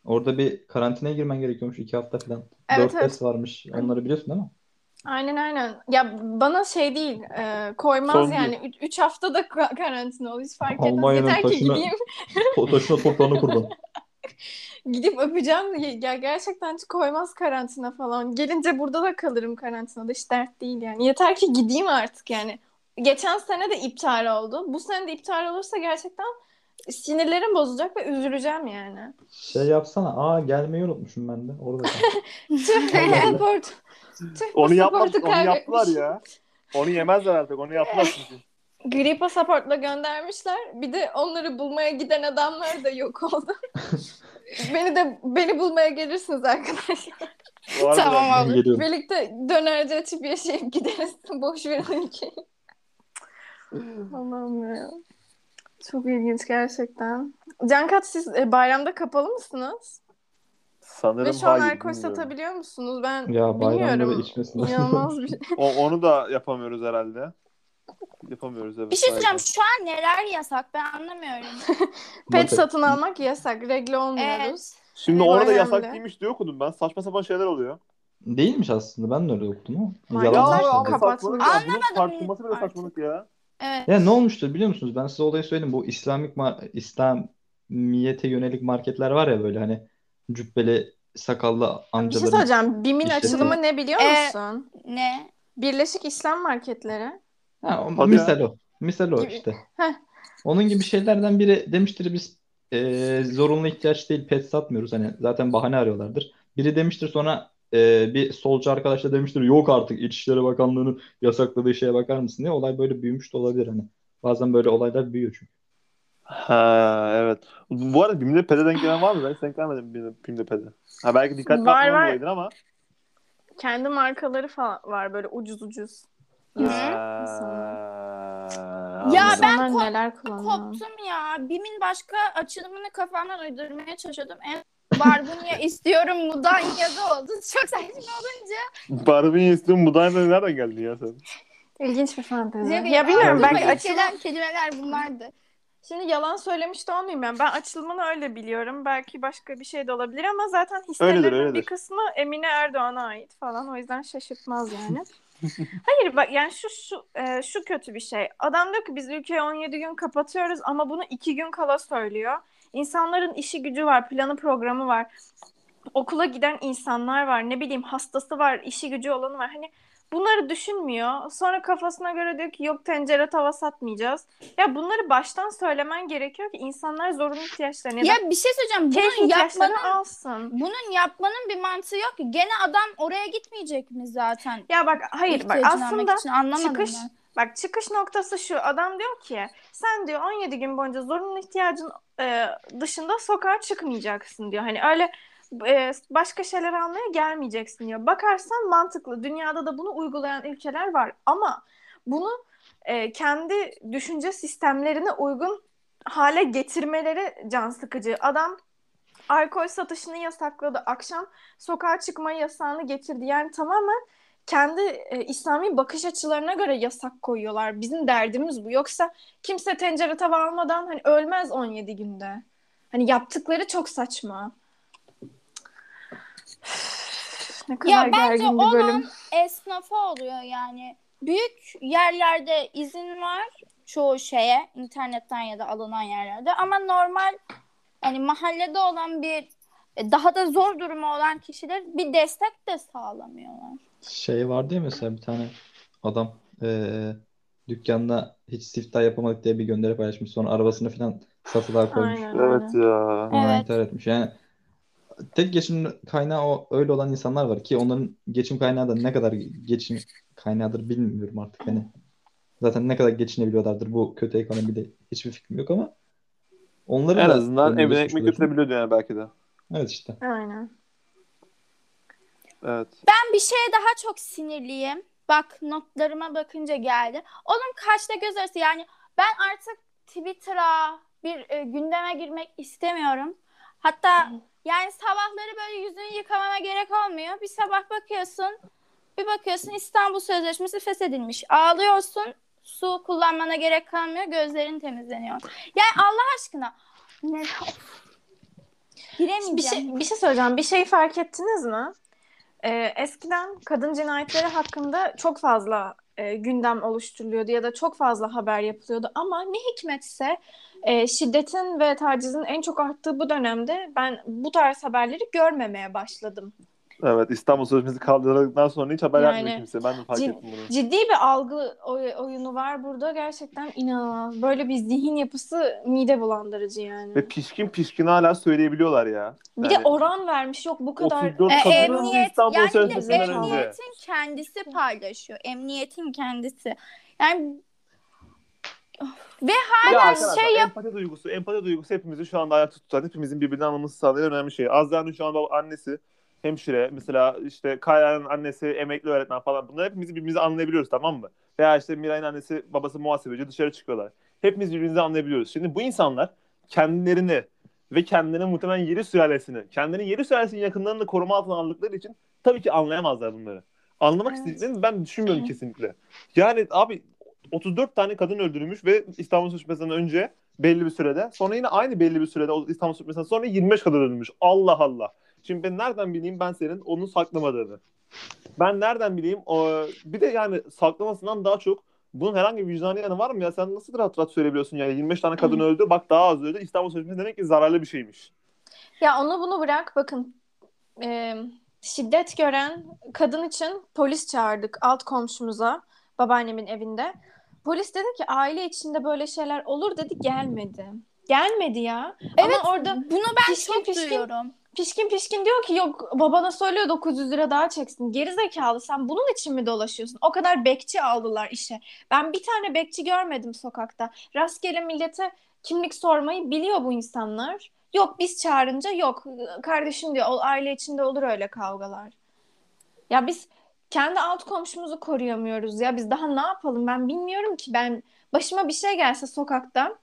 orada bir karantinaya girmen gerekiyormuş iki hafta falan. Evet, Dört evet. test varmış. Onları biliyorsun değil mi? Aynen aynen. Ya bana şey değil, e, koymaz Sorun yani. 3 haftada ka- karantina ol. Hiç fark etmez. Almanya'nın Yeter ki taşına- gideyim, [LAUGHS] To taşına toprağına kurban. [LAUGHS] gidip öpeceğim. Ya gerçekten hiç koymaz karantina falan. Gelince burada da kalırım karantinada. Hiç dert değil yani. Yeter ki gideyim artık yani. Geçen sene de iptal oldu. Bu sene de iptal olursa gerçekten sinirlerim bozacak ve üzüleceğim yani. Şey yapsana. Aa gelmeyi unutmuşum ben de. Orada. [LAUGHS] Tüh. Tüh Onu yapmaz, pasaportu onu yaptılar ya. Onu yemezler artık. Onu yaptılar [LAUGHS] çünkü. Gri pasaportla göndermişler. Bir de onları bulmaya giden adamlar da yok oldu. [LAUGHS] beni de beni bulmaya gelirsiniz arkadaşlar. Tamam abi. geliyorum. Birlikte dönerci açıp yaşayıp gideriz. [LAUGHS] Boş verin ülkeyi. Allah'ım ya. Çok ilginç gerçekten. Cankat siz e, bayramda kapalı mısınız? Sanırım Ve şu an alkol satabiliyor musunuz? Ben Ya da bilmiyorum. içmesinler. İnanılmaz bir şey. [LAUGHS] O, onu da yapamıyoruz herhalde. Yapamıyoruz evet. Bir şey söyleyeceğim. Şu an neler yasak ben anlamıyorum. [LAUGHS] Pet Bakın, satın almak yasak. Regle olmuyoruz. Evet. Şimdi Evet, orada önemli. yasak değilmiş diye okudum ben. Saçma sapan şeyler oluyor. Değilmiş aslında. Ben de öyle okudum ama. Yalan Ya kapatmış. saçmalık ya. Bunun Anlamadım tartışılması bile artık. saçmalık ya. Evet. Ya ne olmuştur biliyor musunuz? Ben size olayı söyleyeyim. Bu İslamik İslamiyete yönelik marketler var ya böyle hani cübbeli sakallı Bir şey amcaların. söyleyeceğim. BİM'in İşte- açılımı ne biliyor Ee, musun? Ne? Birleşik İslam Marketleri. Ha, o- Hadi misal o. Misal o Gibi. işte. Heh. Onun gibi şeylerden biri demiştir biz e, zorunlu ihtiyaç değil pet satmıyoruz. Hani zaten bahane arıyorlardır. Biri demiştir sonra e, bir solcu arkadaş da demiştir yok artık İçişleri Bakanlığı'nın yasakladığı şeye bakar mısın diye. Olay böyle büyümüş de olabilir hani. Bazen böyle olaylar büyüyor çünkü. Ha evet. Bu arada BİM'de pede denk gelen var mı? Ben hiç denk gelmedim BİM'de, pede. Ha belki dikkat Var, var. ama. Kendi markaları falan var böyle ucuz ucuz. Ya anladım. ben kop- neler. Koptum ya. BİM'in başka açılımını kafamdan uydurmaya çalışıyordum. En barbunya istiyorum mudan yazı oldu. [LAUGHS] Çok saçma olunca. Barbie'yi istiyorum. Bu da nereden geldin ya sen? İlginç bir fantezi. Ya bilmiyorum belki gelen kelimeler bunlardı. Şimdi yalan söylemiş de olmayayım ben. Ben açılımını öyle biliyorum. Belki başka bir şey de olabilir ama zaten hisselerimin Öyledir, öyledir. bir kısmı Emine Erdoğan'a ait falan. O yüzden şaşırtmaz yani. Hayır bak yani şu şu e, şu kötü bir şey. Adam diyor ki biz ülkeyi 17 gün kapatıyoruz ama bunu 2 gün kala söylüyor. İnsanların işi gücü var, planı programı var. Okula giden insanlar var. Ne bileyim hastası var, işi gücü olanı var. Hani bunları düşünmüyor. Sonra kafasına göre diyor ki yok tencere tava satmayacağız. Ya bunları baştan söylemen gerekiyor ki insanlar zorunlu ihtiyaçlarını ya, Ya bir şey söyleyeceğim. Bunun yapmanın, alsın. bunun yapmanın bir mantığı yok ki. Gene adam oraya gitmeyecek mi zaten? Ya bak hayır bak aslında çıkış ben. bak çıkış noktası şu. Adam diyor ki sen diyor 17 gün boyunca zorunlu ihtiyacın e, dışında sokağa çıkmayacaksın diyor. Hani öyle başka şeyler almaya gelmeyeceksin diyor. Bakarsan mantıklı. Dünyada da bunu uygulayan ülkeler var ama bunu kendi düşünce sistemlerine uygun hale getirmeleri can sıkıcı. Adam alkol satışını yasakladı. Akşam sokağa çıkma yasağını getirdi. Yani tamamen kendi e, İslami bakış açılarına göre yasak koyuyorlar. Bizim derdimiz bu. Yoksa kimse tencere tava almadan hani ölmez 17 günde. Hani yaptıkları çok saçma. Ne kadar Ya bence gergin bir bölüm. olan esnafı oluyor yani. Büyük yerlerde izin var çoğu şeye internetten ya da alınan yerlerde ama normal hani mahallede olan bir e, daha da zor durumu olan kişiler bir destek de sağlamıyorlar. Şey vardı ya mesela bir tane adam eee dükkanına hiç siftah yapamadık diye bir gönderi paylaşmış. Sonra arabasını falan satılığa koymuş. Aynen Evet ya. Evet. intihar etmiş. Yani tek geçim kaynağı o öyle olan insanlar var ki onların geçim kaynağı da ne kadar geçim kaynağıdır bilmiyorum artık hani. Zaten ne kadar geçinebiliyorlardır bu kötü ekonomide hiçbir fikrim yok ama onların En da azından evine ekmek götürebiliyordu yani belki de. Evet işte. Aynen. Evet. Ben bir şeye daha çok sinirliyim. Bak notlarıma bakınca geldi. Oğlum kaçta göz arası yani ben artık Twitter'a bir e, gündeme girmek istemiyorum. Hatta yani sabahları böyle yüzünü yıkamama gerek olmuyor. Bir sabah bakıyorsun bir bakıyorsun İstanbul Sözleşmesi feshedilmiş. Ağlıyorsun su kullanmana gerek kalmıyor gözlerin temizleniyor. Yani Allah aşkına ne giremeyeceğim. Bir şey, bir şey söyleyeceğim. Bir şey fark ettiniz mi? Ee, eskiden kadın cinayetleri hakkında çok fazla e, gündem oluşturuluyordu ya da çok fazla haber yapılıyordu. Ama ne hikmetse e, şiddetin ve tacizin en çok arttığı bu dönemde ben bu tarz haberleri görmemeye başladım. Evet İstanbul Sözleşmesi kaldırıldıktan sonra hiç haber Yani yapmıyor kimse. Ben de fark cid- ettim bunu. Ciddi bir algı oy- oyunu var burada. Gerçekten inanılmaz. Böyle bir zihin yapısı mide bulandırıcı yani. Ve pişkin pişkin hala söyleyebiliyorlar ya. Bir de oran vermiş. Yok bu kadar 34 E, emniyet İstanbul yani Sözleşmesi'nden önce. emniyetin kendisi paylaşıyor. Emniyetin kendisi. Yani ve Ya hala arkadaşlar şey yap empati duygusu, empati duygusu hepimizi şu anda ayakta tutar. Hepimizin birbirini anlaması sağlayan önemli şey. Azra'nın şu anda annesi hemşire, mesela işte Kayra'nın annesi emekli öğretmen falan. Bunları hepimizi birbirimizi anlayabiliyoruz tamam mı? Veya işte Miray'ın annesi babası muhasebeci dışarı çıkıyorlar. Hepimiz birbirimizi anlayabiliyoruz. Şimdi bu insanlar kendilerini ve kendilerinin muhtemelen yeri sülalesini, kendilerinin yeri sülalesinin yakınlarını koruma altına aldıkları için tabii ki anlayamazlar bunları. Anlamak Evet. istediklerini ben düşünmüyorum kesinlikle. Yani abi 34 tane kadın öldürülmüş ve İstanbul Sözleşmesi'nden önce belli bir sürede. Sonra yine aynı belli bir sürede İstanbul Sözleşmesi'nden sonra 25 kadın öldürülmüş. Allah Allah. Şimdi ben nereden bileyim ben senin onu saklamadığını? Ben nereden bileyim? O, bir de yani saklamasından daha çok bunun herhangi bir vicdani yanı var mı ya? Sen nasıl rahat rahat söyleyebiliyorsun yani 25 tane kadın öldü bak daha az öldü. İstanbul Sözleşmesi demek ki zararlı bir şeymiş. Ya onu bunu bırak bakın e, şiddet gören kadın için polis çağırdık alt komşumuza babaannemin evinde. Polis dedi ki aile içinde böyle şeyler olur dedi gelmedi. Gelmedi ya. Evet Ama orada bunu ben pişkin çok pişkin- duyuyorum. Pişkin pişkin diyor ki yok babana söylüyor 900 lira daha çeksin. Geri zekalı sen bunun için mi dolaşıyorsun? O kadar bekçi aldılar işe. Ben bir tane bekçi görmedim sokakta. Rastgele millete kimlik sormayı biliyor bu insanlar. Yok biz çağırınca yok. Kardeşim diyor aile içinde olur öyle kavgalar. Ya biz kendi alt komşumuzu koruyamıyoruz ya. Biz daha ne yapalım ben bilmiyorum ki. Ben başıma bir şey gelse sokakta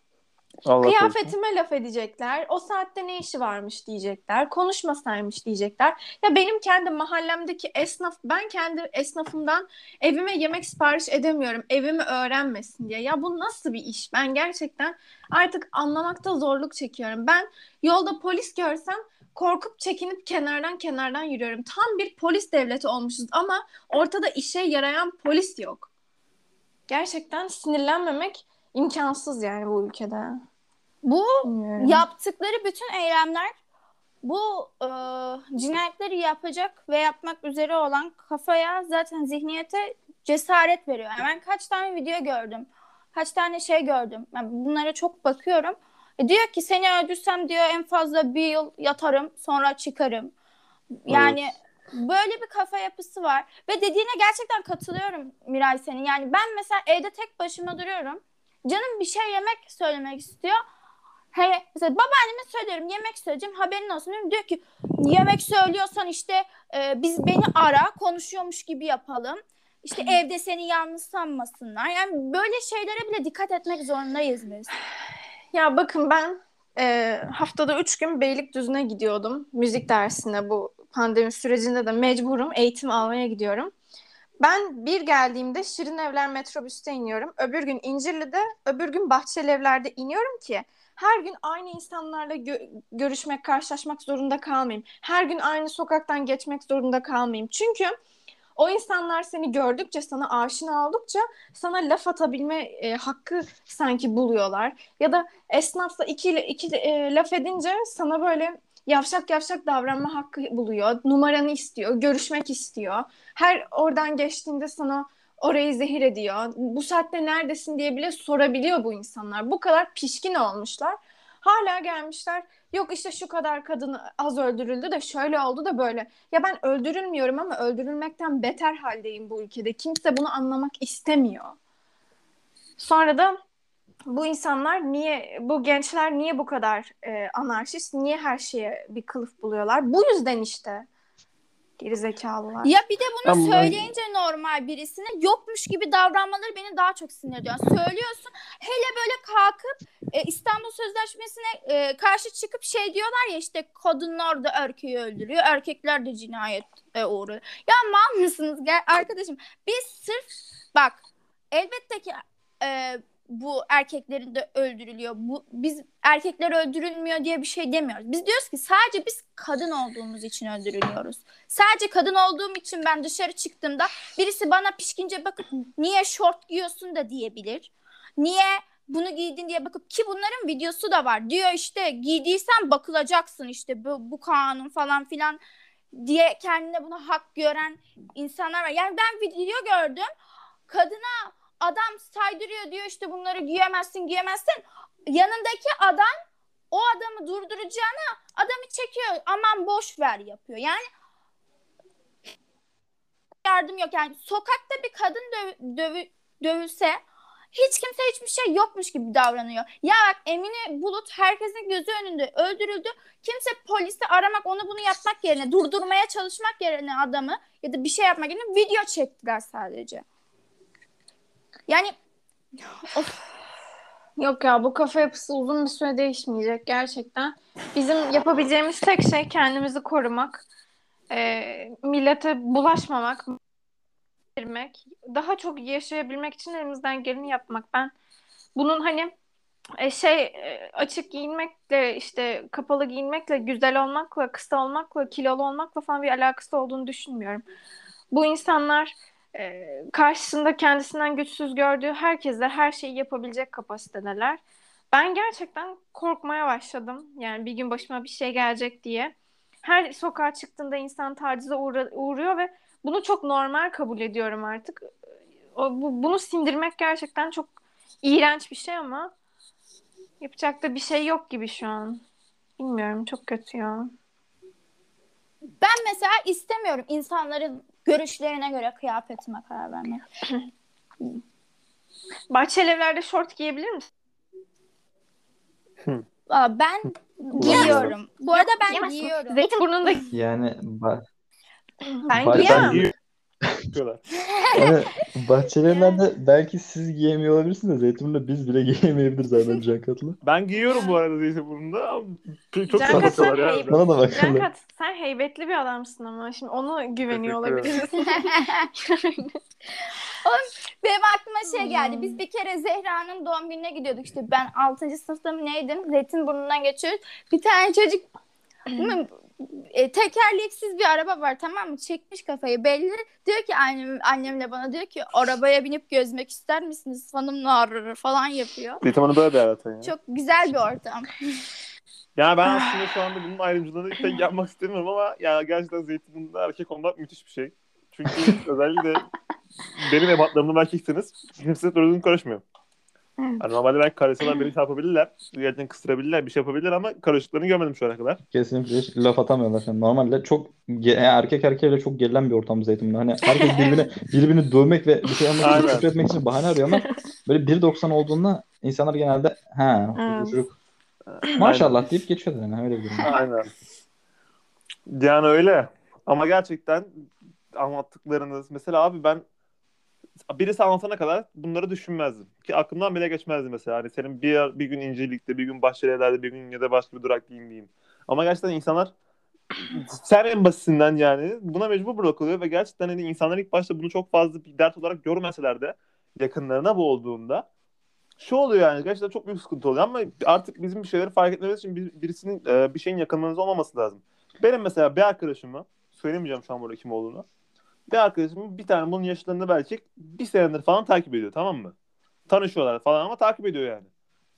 Allah. Kıyafetime laf edecekler. O saatte ne işi varmış diyecekler. Konuşmasaymış diyecekler. Ya benim kendi mahallemdeki esnaf, ben kendi esnafımdan evime yemek sipariş edemiyorum. Evimi öğrenmesin diye. Ya bu nasıl bir iş? Ben gerçekten artık anlamakta zorluk çekiyorum. Ben yolda polis görsem korkup çekinip kenardan kenardan yürüyorum. Tam bir polis devleti olmuşuz ama ortada işe yarayan polis yok. Gerçekten sinirlenmemek imkansız yani bu ülkede. Bu Bilmiyorum. yaptıkları bütün eylemler bu e, cinayetleri yapacak ve yapmak üzere olan kafaya zaten zihniyete cesaret veriyor. Yani ben kaç tane video gördüm. Kaç tane şey gördüm. Ben bunlara çok bakıyorum. E, diyor ki seni öldürsem diyor en fazla bir yıl yatarım sonra çıkarım. Yani böyle bir kafa yapısı var. Ve dediğine gerçekten katılıyorum Miray senin. Yani ben mesela evde tek başıma duruyorum. Canım bir şey yemek söylemek istiyor. Hani mesela babaanneme söylerim yemek söyleyeceğim haberin olsun diyorum. Diyor ki yemek söylüyorsan işte e, biz beni ara konuşuyormuş gibi yapalım. İşte evde seni yalnız sanmasınlar. Yani böyle şeylere bile dikkat etmek zorundayız biz. [SIGHS] Ya bakın ben e, haftada üç gün Beylikdüzü'ne gidiyordum. Müzik dersine bu pandemi sürecinde de mecburum. Eğitim almaya gidiyorum. Ben bir geldiğimde Şirin Evler metrobüste iniyorum. Öbür gün İncirli'de, öbür gün Bahçeli Evler'de iniyorum ki her gün aynı insanlarla gö- görüşmek, karşılaşmak zorunda kalmayayım. Her gün aynı sokaktan geçmek zorunda kalmayayım. Çünkü o insanlar seni gördükçe, sana aşina oldukça sana laf atabilme e, hakkı sanki buluyorlar. Ya da esnafla iki, iki e, laf edince sana böyle yavşak yavşak davranma hakkı buluyor. Numaranı istiyor, görüşmek istiyor. Her oradan geçtiğinde sana orayı zehir ediyor. Bu saatte neredesin diye bile sorabiliyor bu insanlar. Bu kadar pişkin olmuşlar. Hala gelmişler. Yok işte şu kadar kadın az öldürüldü de şöyle oldu da böyle. Ya ben öldürülmüyorum ama öldürülmekten beter haldeyim bu ülkede. Kimse bunu anlamak istemiyor. Sonra da bu insanlar niye, bu gençler niye bu kadar e, anarşist, niye her şeye bir kılıf buluyorlar? Bu yüzden işte gerizekalılar. Ya bir de bunu Ben bunu- söyleyince normal birisine yokmuş gibi davranmaları beni daha çok sinir ediyor. Söylüyorsun hele böyle kalkıp e, İstanbul Sözleşmesi'ne e, karşı çıkıp şey diyorlar ya işte kadınlar da erkeği öldürüyor, erkekler de cinayete uğruyor. Ya mal mısınız gel arkadaşım? Biz sırf bak elbette ki e, bu erkeklerin de öldürülüyor. Bu biz erkekler öldürülmüyor diye bir şey demiyoruz. Biz diyoruz ki sadece biz kadın olduğumuz için öldürülüyoruz. Sadece kadın olduğum için ben dışarı çıktığımda birisi bana pişkince bakıp niye şort giyiyorsun da diyebilir. Niye bunu giydin diye bakıp ki bunların videosu da var. Diyor işte giydiysen bakılacaksın işte bu, bu kanun falan filan diye kendine buna hak gören insanlar var. Yani ben video gördüm. Kadına adam saydırıyor diyor işte bunları giyemezsin giyemezsin. Yanındaki adam o adamı durduracağına adamı çekiyor aman boş ver yapıyor. Yani yardım yok. Yani sokakta bir kadın döv- dövü- dövülse hiç kimse hiçbir şey yokmuş gibi davranıyor. Ya bak Emine Bulut herkesin gözü önünde öldürüldü. Kimse polisi aramak onu bunu yapmak yerine durdurmaya çalışmak yerine adamı ya da bir şey yapmak yerine video çektiler sadece. Yani [SIGHS] Yok ya bu kafa yapısı uzun bir süre değişmeyecek gerçekten. Bizim yapabileceğimiz tek şey kendimizi korumak, e, millete bulaşmamak, girmek, daha çok yaşayabilmek için elimizden geleni yapmak. Ben bunun hani e, şey e, açık giyinmekle işte kapalı giyinmekle güzel olmakla kısa olmakla kilolu olmakla falan bir alakası olduğunu düşünmüyorum. Bu insanlar e, karşısında kendisinden güçsüz gördüğü herkesle her şeyi yapabilecek kapasitedeler. Ben gerçekten korkmaya başladım. Yani bir gün başıma bir şey gelecek diye. Her sokağa çıktığında insan tacize uğra- uğruyor ve bunu çok normal kabul ediyorum artık. O, bu, bunu sindirmek gerçekten çok iğrenç bir şey ama yapacak da bir şey yok gibi şu an. Bilmiyorum çok kötü ya. ben mesela istemiyorum insanların görüşlerine göre kıyafetime karar vermek. [CLEARS THROAT] Bahçeli evlerde şort giyebilir misin? Aa, ben giyiyorum. Bu arada ben Giyemezsin. giyiyorum. Zeytinburnu'nda Yani ba- ben Bah- giyemem. yani bahçelerde belki siz giyemiyor olabilirsiniz de Zeytinburnu'nda biz bile [LAUGHS] giyemeyebiliriz Adem Can Katlı. Ben giyiyorum bu arada Zeytinburnu'nda. ama Çok Can Kat, sen, sapıtıyorlar ya. Bana da bakalım. Can Kat, sen heybetli bir adamsın ama şimdi onu güveniyor olabiliriz. [LAUGHS] Benim aklıma şey geldi. Biz bir kere Zehra'nın doğum gününe gidiyorduk işte. Ben 6. sınıfta mı neydim? Zeytinburnu'ndan geçiyoruz. Bir tane çocuk Hı, e, tekerleksiz bir araba var tamam mı? Çekmiş kafayı belli. Diyor ki annem, annemle bana diyor ki arabaya binip gezmek ister misiniz? Hanımla arar falan yapıyor. Zeytinburnu böyle bir hayatı ya. Çok güzel bir ortam. [LAUGHS] Yani ben aslında şu anda bunun ayrımcılığını pek [LAUGHS] yapmak istemiyorum ama ya gerçekten Zeytinburnu'nda erkek olmak müthiş bir şey. Çünkü [LAUGHS] özellikle benim ebatlarımda erkekseniz kimse doğru karışmıyor. Yani normalde belki karışsalar beni [CLEARS THROAT] şey yapabilirler. Gerçekten kıstırabilirler, bir şey yapabilirler ama karışıklarını görmedim şu ana kadar. Kesinlikle hiç laf atamıyorlar. Yani normalde çok ge- erkek erkeğiyle çok gerilen bir ortam Zeytinburnu. Hani herkes birbirini [LAUGHS] birbirini dövmek ve bir şey Aynen. küfür etmek için bahane arıyor ama böyle 1.90 olduğunda insanlar genelde ha bu çocuk maşallah deyip geçiyorlar yani öyle bir durum. Aynen. Yani öyle. Ama gerçekten anlattıklarınız mesela abi ben birisi anlatana kadar bunları düşünmezdim. Ki aklımdan bile geçmezdi mesela. Hani senin bir, bir gün İncirlik'te, bir gün Bahçelievler'de, bir gün ya da başka bir durak diyeyim. Ama gerçekten insanlar sen en basitinden yani buna mecbur bırakılıyor ve gerçekten hani insanlar ilk başta bunu çok fazla bir dert olarak görmeseler de yakınlarına bu olduğunda şu oluyor yani gerçekten çok büyük sıkıntı oluyor ama artık bizim bir şeyleri fark etmemiz için bir, birisinin e, bir şeyin yakınlarınızda olmaması lazım. Benim mesela bir arkadaşımı söylemeyeceğim şu an burada kim olduğunu. Bir arkadaşımın bir tane bunun yaşlarında belki bir senedir falan takip ediyor tamam mı? Tanışıyorlar falan ama takip ediyor yani.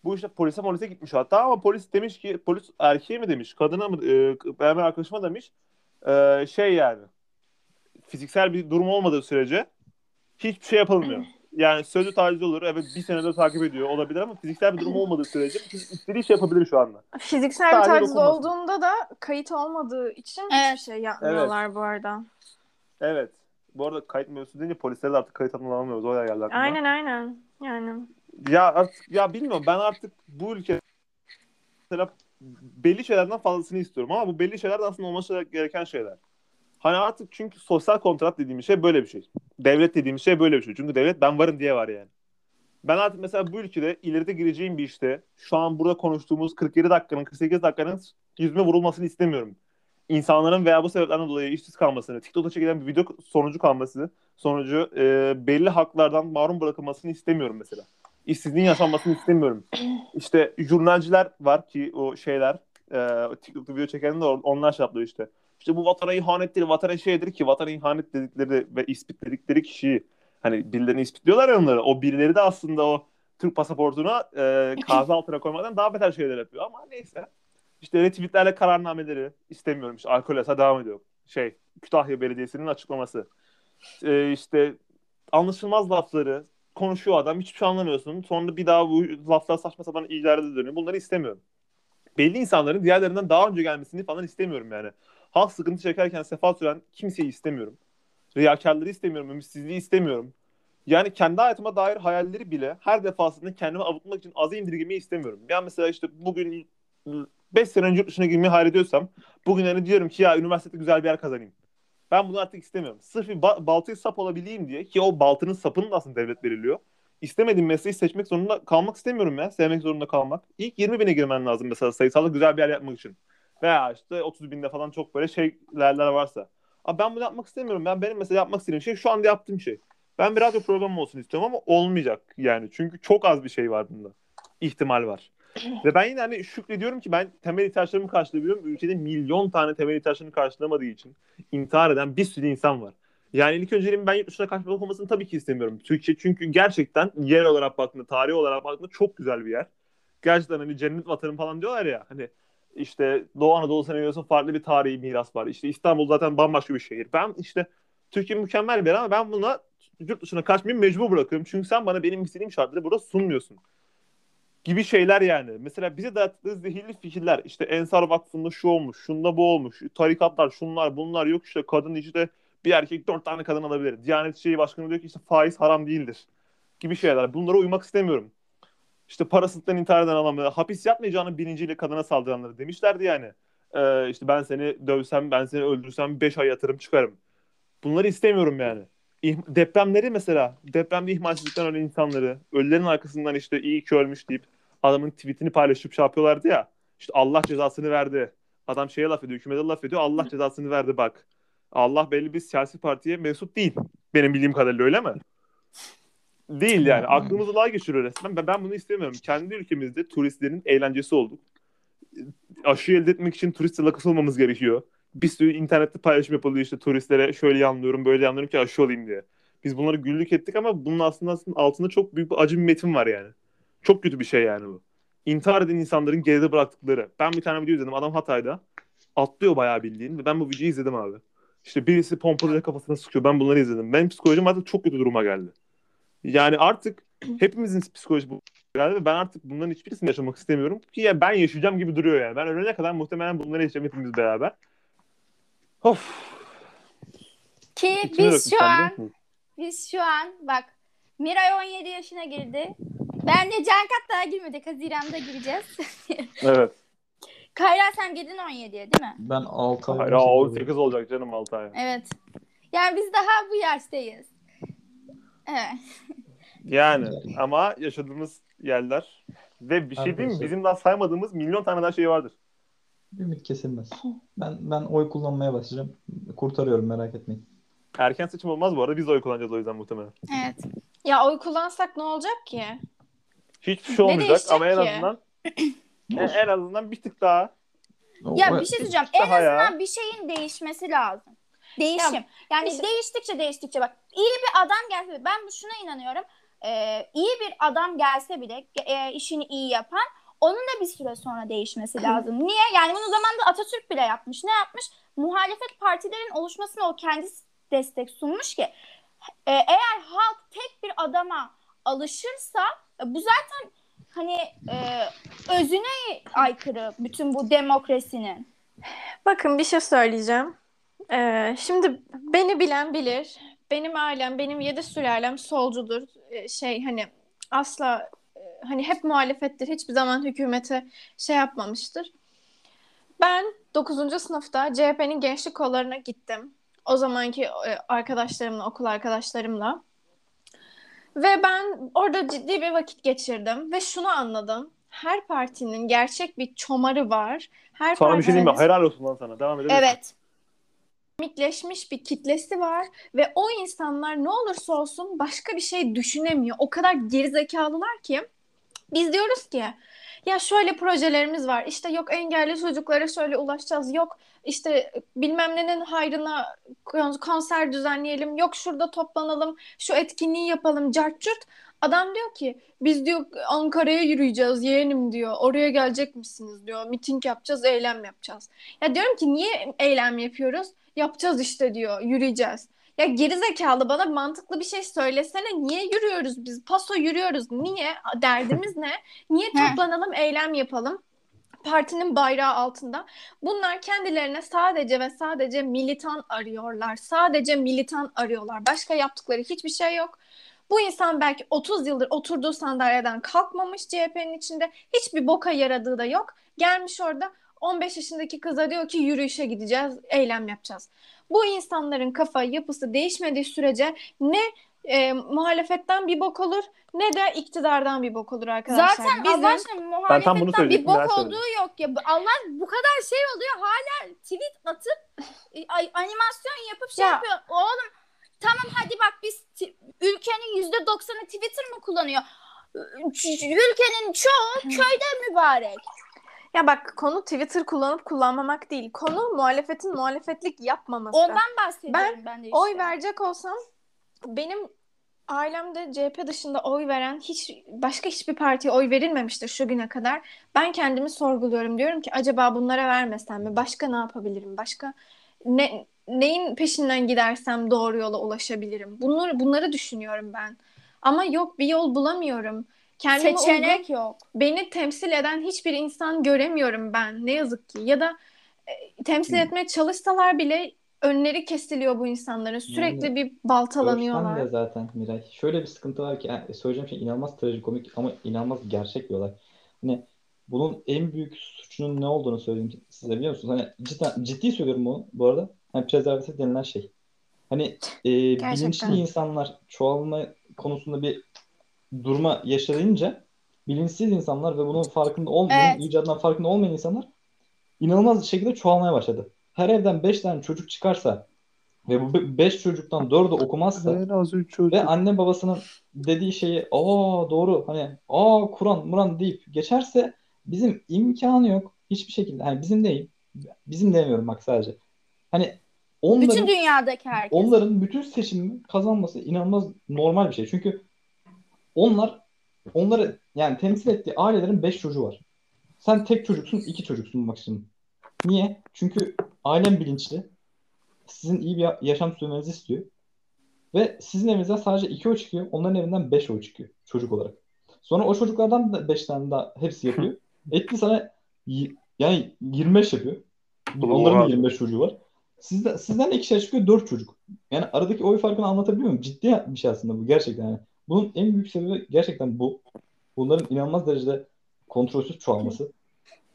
Bu işte polise polise gitmiş hatta ama polis demiş ki polis erkeğe mi demiş kadına mı e, benim arkadaşıma demiş e, şey yani fiziksel bir durum olmadığı sürece hiçbir şey yapılmıyor. Yani sözlü taciz olur. Evet bir senedir takip ediyor olabilir ama fiziksel bir durum olmadığı sürece istediği şey yapabilir şu anda. Fiziksel bir Sadece taciz dokunmasın. olduğunda da kayıt olmadığı için Evet. hiçbir şey yapmıyorlar bu arada. Evet. Bu arada kayıt mevzusu deyince polislere de artık kayıt altına alamıyoruz. O geldi aklıma. Aynen aynen. Yani Ya artık ya bilmiyorum ben artık bu ülke mesela belli şeylerden fazlasını istiyorum ama bu belli şeyler de aslında olması gereken şeyler. Hani artık çünkü sosyal kontrat dediğimiz şey böyle bir şey. Devlet dediğimiz şey böyle bir şey. Çünkü devlet ben varım diye var yani. Ben artık mesela bu ülkede ileride gireceğim bir işte şu an burada konuştuğumuz 47 dakikanın 48 dakikanın yüzüme vurulmasını istemiyorum. İnsanların veya bu sebeplerden dolayı işsiz kalmasını, TikTok'ta çekilen bir video sonucu kalması, sonucu e, belli haklardan mahrum bırakılmasını istemiyorum mesela. İşsizliğin yaşanmasını istemiyorum. [CLEARS THROAT] İşte jurnalciler var ki o şeyler e, TikTok'ta video çeken de onlar şey yapıyor işte. İşte bu vatana ihanettir, vatana şeydir ki vatana ihanet dedikleri ve ispit dedikleri kişiyi hani birilerini ispitliyorlar ya onları. O birileri de aslında o Türk pasaportuna e, kazı altına koymadan daha beter şeyler yapıyor ama neyse. İşte retweetlerle kararnameleri istemiyorum. İşte alkol yasağı devam ediyor. Şey Kütahya Belediyesi'nin açıklaması. E, işte anlaşılmaz lafları konuşuyor adam hiçbir şey anlamıyorsun. Sonra bir daha bu laflar saçma sapan ihlale dönüyor. Bunları istemiyorum. Belli insanların diğerlerinden daha önce gelmesini falan istemiyorum yani. Halk sıkıntı çekerken sefa süren kimseyi istemiyorum. Riyakarları istemiyorum, ümitsizliği istemiyorum. Yani kendi hayatıma dair hayalleri bile her defasında kendime avutmak için aza indirgemeyi istemiyorum. Ben mesela işte bugün 5 sene önce yurt dışına girmeyi hayal ediyorsam bugün hani diyorum ki ya üniversitede güzel bir yer kazanayım. Ben bunu artık istemiyorum. Sırf bir ba- baltayı sap olabileyim diye ki o baltının sapını da aslında devlet veriliyor. İstemediğim mesleği seçmek zorunda kalmak istemiyorum ya. Sevmek zorunda kalmak. İlk 20 bine girmen lazım mesela sayısalda güzel bir yer yapmak için. Veya işte 30 binde falan çok böyle şeyler varsa. Abi ben bunu yapmak istemiyorum. Ben benim mesela yapmak istediğim şey şu anda yaptığım şey. Ben bir radyo programı olsun istiyorum ama olmayacak yani. Çünkü çok az bir şey var bunda. İhtimal var. Ve ben yine hani şükrediyorum ki ben temel ihtiyaçlarımı karşılayabiliyorum. Ülkede milyon tane temel ihtiyaçlarını karşılamadığı için intihar eden bir sürü insan var. Yani ilk önceliğim ben yurt dışına kaçmak olmasını tabii ki istemiyorum. Türkiye çünkü gerçekten yer olarak baktığında, tarih olarak baktığında çok güzel bir yer. Gerçekten hani cennet vatanım falan diyorlar ya. Hani işte Doğu Anadolu senaryosu farklı bir tarihi miras var. İşte İstanbul zaten bambaşka bir şehir. Ben işte Türkiye mükemmel bir yer ama ben buna yurt dışına kaçmayı mecbur bırakıyorum. Çünkü sen bana benim istediğim şartları burada sunmuyorsun. Gibi şeyler yani. Mesela bize dayattığı zehirli fikirler işte Ensar Vakfı'nda şu olmuş, şunda bu olmuş, tarikatlar şunlar bunlar yok işte kadın işte bir erkek dört tane kadın alabilir. Diyanet İşleri Başkanı diyor ki işte faiz haram değildir gibi şeyler. Bunlara uymak istemiyorum. İşte parasızlıktan intihar eden adamlara hapis yatmayacağını bilinciyle kadına saldıranları demişlerdi yani. Ee, işte ben seni dövsem, ben seni öldürsem 5 ay yatırım çıkarım. Bunları istemiyorum yani. Depremleri mesela, depremde ihmalsizlikten ölen insanları, ölülerin arkasından işte iyi ki ölmüş deyip adamın tweetini paylaşıp şey yapıyorlardı ya. İşte Allah cezasını verdi. Adam şeye laf ediyor, hükümete laf ediyor. Allah cezasını verdi bak. Allah belli bir siyasi partiye mensup değil. Benim bildiğim kadarıyla öyle mi? Değil yani. Aklımızı daha geçiriyor resmen. Ben, ben bunu istemiyorum. Kendi ülkemizde turistlerin eğlencesi olduk. Aşı elde etmek için turiste lakıs olmamız gerekiyor. Bir sürü internette paylaşım yapılıyor işte turistlere şöyle yanlıyorum böyle yanlıyorum ki aşı olayım diye. Biz bunları güllük ettik ama bunun aslında, aslında altında çok büyük bir acı bir metin var yani. Çok kötü bir şey yani bu. İntihar eden insanların geride bıraktıkları. Ben bir tane video izledim. Adam Hatay'da atlıyor bayağı bildiğin ve ben bu videoyu izledim abi. İşte birisi pompalıyla kafasına sıkıyor. Ben bunları izledim. Benim psikolojim artık çok kötü duruma geldi. Yani artık hepimizin psikolojisi bu geldi ve ben artık bunların hiçbirisini yaşamak istemiyorum. Ki ya ben yaşayacağım gibi duruyor yani. Ben ölene kadar muhtemelen bunları yaşayacağım hepimiz beraber. Of. Ki İçime biz şu an biz şu an bak Miray 17 yaşına girdi. Ben de Can Katta'ya girmedik. Haziran'da gireceğiz. [LAUGHS] Evet. Kayra sen girdin 17'ye değil mi? Ben 6 ay Hayır önce 18 olacak canım 6 ay. Evet. Yani biz daha bu yaştayız. Evet. Yani ama yaşadığımız yerler ve bir şey değil mi? Arkadaşlar. Bizim daha saymadığımız milyon tane daha şey vardır. Ümit kesilmez. Ben ben oy kullanmaya başlayacağım. Kurtarıyorum merak etmeyin. Erken seçim olmaz bu arada. Biz de oy kullanacağız o yüzden muhtemelen. Evet. Ya oy kullansak ne olacak ki? Hiçbir şey olmayacak ama en ki? azından en, en azından bir tık daha Ya bir şey söyleyeceğim. En Daha ya. azından bir şeyin değişmesi lazım. Değişim. Ya, yani bir- değiştikçe değiştikçe bak iyi bir adam gelse ben şuna inanıyorum. Ee, iyi bir adam gelse bile e, işini iyi yapan onun da bir süre sonra değişmesi lazım. Niye? Yani bunu zamanında Atatürk bile yapmış. Ne yapmış? Muhalefet partilerin oluşmasına o kendisi destek sunmuş ki e, eğer halk tek bir adama alışırsa e, bu zaten hani e, özüne aykırı bütün bu demokrasinin. Bakın bir şey söyleyeceğim. Ee, şimdi beni bilen bilir. Benim ailem, benim yedi sülalem solcudur. Ee, şey hani asla hani hep muhalefettir. Hiçbir zaman hükümete şey yapmamıştır. Ben 9. sınıfta CHP'nin gençlik kollarına gittim. O zamanki e, arkadaşlarımla, okul arkadaşlarımla. Ve ben orada ciddi bir vakit geçirdim ve şunu anladım. Her partinin gerçek bir çomarı var. Her sana bir şey diyeyim mi? Helal olsun lan sana. Devam edebilirsin. Evet. komikleşmiş bir kitlesi var ve o insanlar ne olursa olsun başka bir şey düşünemiyor. O kadar gerizekalılar ki biz diyoruz ki ya şöyle projelerimiz var. İşte yok engelli çocuklara şöyle ulaşacağız. Yok işte bilmem nenin hayrına kon- konser düzenleyelim. Yok şurada toplanalım. Şu etkinliği yapalım. Cart curt. Adam diyor ki biz diyor Ankara'ya yürüyeceğiz yeğenim diyor. Oraya gelecek misiniz diyor. Miting yapacağız, eylem yapacağız. Ya diyorum ki niye eylem yapıyoruz? Yapacağız işte diyor. Yürüyeceğiz. Ya gerizekalı bana mantıklı bir şey söylesene. Niye yürüyoruz biz? Paso yürüyoruz. Niye? Derdimiz ne? Niye toplanalım, eylem yapalım? Partinin bayrağı altında. Bunlar kendilerine sadece ve sadece militan arıyorlar. Sadece militan arıyorlar. Başka yaptıkları hiçbir şey yok. Bu insan belki 30 yıldır oturduğu sandalyeden kalkmamış CHP'nin içinde. Hiçbir boka yaradığı da yok. Gelmiş orada 15 yaşındaki kıza diyor ki yürüyüşe gideceğiz, eylem yapacağız. Bu insanların kafa yapısı değişmediği sürece ne e, muhalefetten bir bok olur ne de iktidardan bir bok olur arkadaşlar. Zaten Bizim- Allah aşkına Ben tam bunu muhalefetten bir bok olduğu yok ya. Allah bu kadar şey oluyor hala tweet atıp e, ay- animasyon yapıp şey Ya. yapıyor. Oğlum tamam hadi bak biz ülkenin yüzde doksanı Twitter mı kullanıyor? Ülkenin çoğu köyde mübarek. Ya bak konu Twitter kullanıp kullanmamak değil. Konu muhalefetin muhalefetlik yapmaması. Ondan bahsediyorum ben, de işte. Oy verecek olsam benim ailemde CHP dışında oy veren hiç başka hiçbir partiye oy verilmemiştir şu güne kadar. Ben kendimi sorguluyorum. Diyorum ki acaba bunlara vermesem mi? Başka ne yapabilirim? Başka ne neyin peşinden gidersem doğru yola ulaşabilirim? Bunları bunları düşünüyorum ben. Ama yok bir yol bulamıyorum. Kendime Seçenek uygun, yok. beni temsil eden hiçbir insan göremiyorum ben ne yazık ki. Ya da e, temsil etmeye çalışsalar bile önleri kesiliyor bu insanların. Sürekli Yani bir Görsen baltalanıyorlar. de zaten Miray. Şöyle bir sıkıntı var ki yani söyleyeceğim şey inanılmaz trajikomik ama inanılmaz gerçek bir olay. Hani bunun en büyük suçunun ne olduğunu söyleyeyim size biliyor musunuz? Hani cidden, ciddi söylüyorum bunu bu arada. Hani prezervatif denilen şey. Hani e, bilinçli insanlar çoğalma konusunda bir durma yaşayınca bilinçsiz insanlar ve bunun farkında olmayan, Evet. icadından farkında olmayan insanlar inanılmaz şekilde çoğalmaya başladı. Her evden 5 tane çocuk çıkarsa ve bu 5 çocuktan 4'ü okumazsa En az üç çocuk. ve anne babasının dediği şeyi aa doğru hani aa Kur'an Muran deyip geçerse bizim imkanı yok hiçbir şekilde. Hani bizim değil. Bizim demiyorum bak sadece. Hani onların Bütün dünyadaki herkes. onların bütün seçimi kazanması inanılmaz normal bir şey. Çünkü onlar onları yani temsil ettiği ailelerin 5 çocuğu var. Sen tek çocuksun, iki çocuksun maksimum. Niye? Çünkü ailen bilinçli. Sizin iyi bir yaşam sürmenizi istiyor. Ve sizin evinizden sadece 2 oy çıkıyor. Onların evinden 5 oy çıkıyor çocuk olarak. Sonra o çocuklardan da 5 tane daha hepsi yapıyor. Etti sana yani 25 yapıyor. Onların da Oha. 25 çocuğu var. Sizden, sizden de ikişer çıkıyor 4 çocuk. Yani aradaki oy farkını anlatabiliyor muyum? Ciddi bir şey aslında bu gerçekten. Yani. Bunun en büyük sebebi gerçekten bu. Bunların inanılmaz derecede kontrolsüz çoğalması.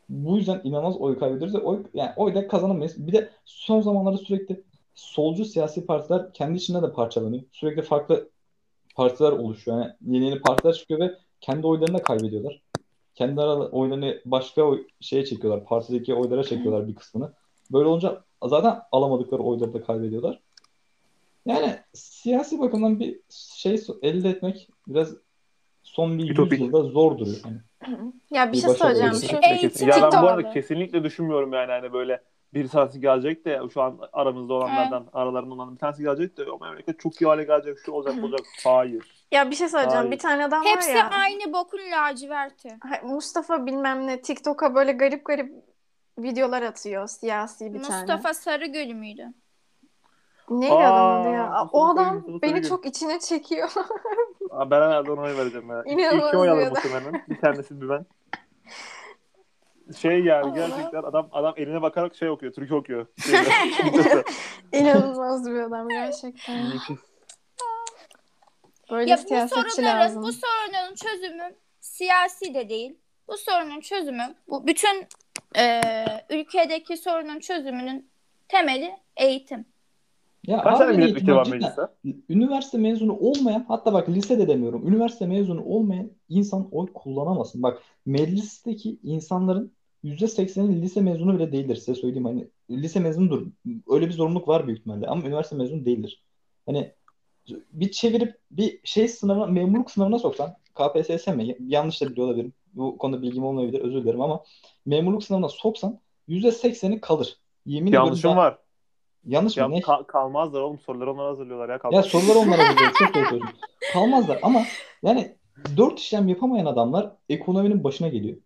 Bu yüzden inanılmaz oy kaybediyoruz ve oy, yani oyla kazanamayız. Bir de son zamanlarda sürekli solcu siyasi partiler kendi içinde de parçalanıyor. Sürekli farklı partiler oluşuyor. Yani yeni yeni partiler çıkıyor ve kendi oylarını da kaybediyorlar. Kendi aralı oylarını başka oy, şeye çekiyorlar. Partideki oylara çekiyorlar bir kısmını. Böyle olunca zaten alamadıkları oyları da kaybediyorlar. Yani siyasi bakımdan bir şey elde etmek biraz son bir Ütopik. yüzyılda zor duruyor. Yani [CLEARS THROAT] Ya bir Bir şey söyleyeceğim. Şu Eğitim. Ya ben bu arada kesinlikle düşünmüyorum yani hani böyle bir tanesi gelecek de şu an aramızda olanlardan aralarında olan bir tanesi gelecek de o memleket çok iyi hale gelecek şu olacak olacak. [CLEARS THROAT] Hayır. ya bir şey söyleyeceğim. Hayır. Bir tane adam Hepsi var ya. aynı bokun laciverti. Mustafa bilmem ne TikTok'a böyle garip garip videolar atıyor siyasi bir tane. Mustafa Sarıgül müydü? Neydi Aa, adamın adı ya? O adam Mustafa beni çok içine çekiyor. [LAUGHS] Aa, Ben herhalde ona oy vereceğim ya. İnanılmaz iki oy bir alırım adam. muhtemelen. Bir tanesi bir ben. Şey yani Allah. gerçekten adam adam eline bakarak şey okuyor, Türk okuyor. [LAUGHS] İnanılmaz bir adam gerçekten. Böyle Ya bu sorunların, lazım. bu sorunun çözümü siyasi de değil. Bu sorunun çözümü, bu bütün e, ülkedeki sorunun çözümünün temeli eğitim. Ya Kaç tane abi milletvekili var mecliste? Üniversite mezunu olmayan hatta bak lisede demiyorum. Üniversite mezunu olmayan insan oy kullanamasın. Bak meclisteki insanların %80'i lise mezunu bile değildir size söyleyeyim. Hani lise mezunudur. Öyle bir zorunluluk var büyük ihtimalle ama üniversite mezunu değildir. Hani bir çevirip bir şey sınavına, memurluk sınavına soksan KPSS mi? Yanlış da biliyor olabilirim. Bu konuda bilgim olmayabilir özür dilerim ama memurluk sınavına soksan %80'i kalır. Yemin Yanlışım ben- var. Yanlış Ya, mı? Ne? ka- kalmazlar oğlum soruları onlar hazırlıyorlar ya Ya kalmaz. soruları onlara [LAUGHS] hazırlıyor. Çok doğru söylüyorsun. Kalmazlar ama yani dört işlem yapamayan adamlar ekonominin başına geliyor.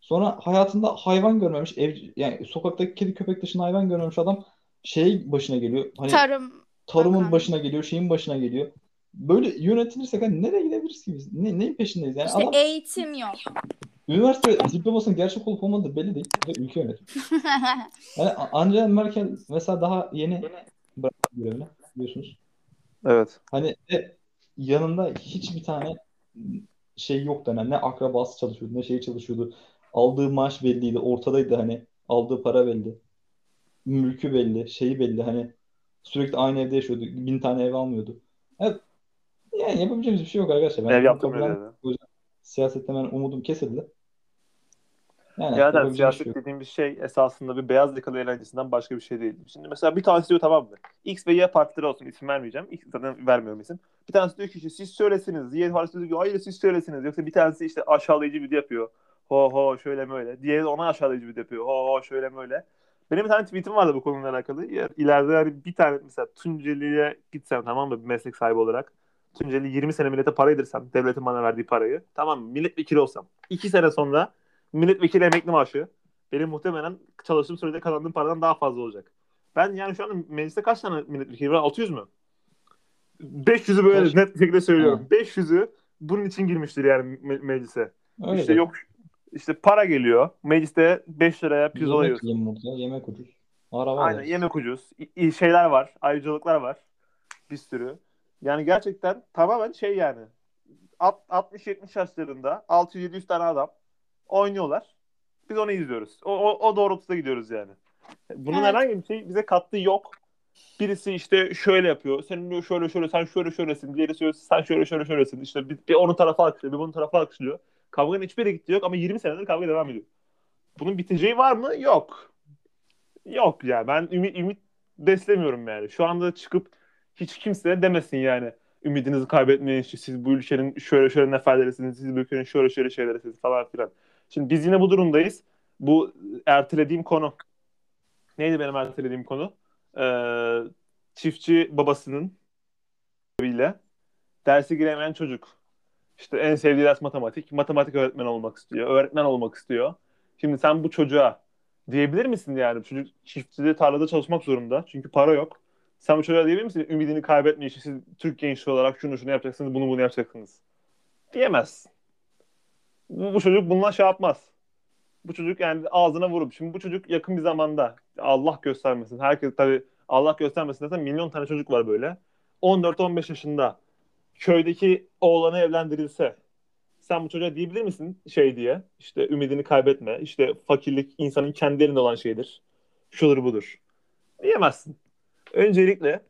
Sonra hayatında hayvan görmemiş, ev, yani sokaktaki kedi köpek dışında hayvan görmemiş adam şey başına geliyor. Hani Tarım tarımın bakan. başına geliyor, şeyin başına geliyor. Böyle yönetilirsek hani nereye gidebiliriz ki biz? Ne, neyin peşindeyiz? Yani işte adam eğitim yok. Üniversite diplomasının gerçek olup olmadığı belli değil. Ve ülke yönetiyor. [LAUGHS] Yani Angela Merkel mesela daha yeni bıraktı görevini biliyorsunuz. Evet. Hani e, yanında hiçbir tane şey yoktu hani ne akrabası çalışıyordu ne şey çalışıyordu. Aldığı maaş belliydi, ortadaydı hani aldığı para belli. Mülkü belli, şeyi belli hani sürekli aynı evde yaşıyordu. Bin tane ev almıyordu. Evet. Yani yapabileceğimiz bir şey yok arkadaşlar. Ben Ev dedi. Siyasetten ben umudum kesildi. Yani yapabileceğim bir şey siyaset yok. dediğimiz şey esasında bir beyaz yakalı eğlencesinden başka bir şey değil. Şimdi mesela bir tanesi diyor tamam mı? X ve Y partileri olsun isim vermeyeceğim. X zaten vermiyorum isim. Bir tanesi diyor ki siz söylesiniz. Y partisi diyor ki hayır siz söylesiniz. Yoksa bir tanesi işte aşağılayıcı video yapıyor. Ho ho şöyle böyle. Diğeri ona aşağılayıcı video yapıyor. Ho ho şöyle böyle. Benim bir tane tweetim vardı bu konuyla alakalı. Ya, İleride yani bir tane mesela Tunceli'ye gitsem tamam mı bir meslek sahibi olarak. Tunceli 20 sene millete para yedirsem, devletin bana verdiği parayı. Tamam mı? Milletvekili olsam. 2 sene sonra milletvekili emekli maaşı benim muhtemelen çalıştığım sürede kazandığım paradan daha fazla olacak. Ben yani şu an mecliste kaç tane milletvekili var? 600 mü? 500'ü böyle Kaç? net bir şekilde söylüyorum. 500'ü bunun için girmiştir yani me- meclise. Öyle işte de. yok işte para geliyor. Mecliste 5 liraya pirzola Yemek yiyorsun. yiyeyim burada. Yemek ucuz. Araba Aynen alırız. yemek ucuz. İ- şeyler var. Ayrıcalıklar var. Bir sürü. Yani gerçekten tamamen şey yani. Alt- 60-70 yaşlarında 600-700 tane adam oynuyorlar. Biz onu izliyoruz. O, o, o doğrultuda gidiyoruz yani. Bunun Evet. herhangi bir şey bize kattığı yok. Birisi işte şöyle yapıyor. Senin diyor şöyle şöyle sen şöyle şöylesin. Diğeri söylüyor sen şöyle şöyle şöylesin. İşte bir, bir onun tarafa alkışlıyor, bir bunun tarafa alkışlıyor. Kavganın hiçbir yere gitti yok ama 20 senedir kavga devam ediyor. Bunun biteceği var mı? Yok. Yok ya. Ben ümit, ümit beslemiyorum yani. Şu anda çıkıp hiç kimse demesin yani. Ümidinizi kaybetmeyin. Siz bu ülkenin şöyle şöyle neferlerisiniz. Siz bu ülkenin şöyle şöyle şeylerisiniz falan filan. Şimdi biz yine bu durumdayız. Bu ertelediğim konu. Neydi benim ertelediğim konu? Ee, çiftçi babasının ile derse giremeyen çocuk. İşte en sevdiği ders matematik. Matematik öğretmeni olmak istiyor. Öğretmen olmak istiyor. Şimdi sen bu çocuğa diyebilir misin yani? Çocuk çiftçide tarlada çalışmak zorunda. Çünkü para yok. Sen bu çocuğa diyebilir misin? Ümidini kaybetme işte siz Türk gençliği olarak şunu şunu yapacaksınız, bunu bunu yapacaksınız. Diyemezsin. Bu, bu çocuk bundan şey yapmaz. Bu çocuk yani ağzına vurup şimdi bu çocuk yakın bir zamanda Allah göstermesin. Herkes tabii Allah göstermesin zaten milyon tane çocuk var böyle. 14-15 yaşında köydeki oğlanı evlendirilse sen bu çocuğa diyebilir misin şey diye işte ümidini kaybetme işte fakirlik insanın kendi elinde olan şeydir şudur budur diyemezsin. Öncelikle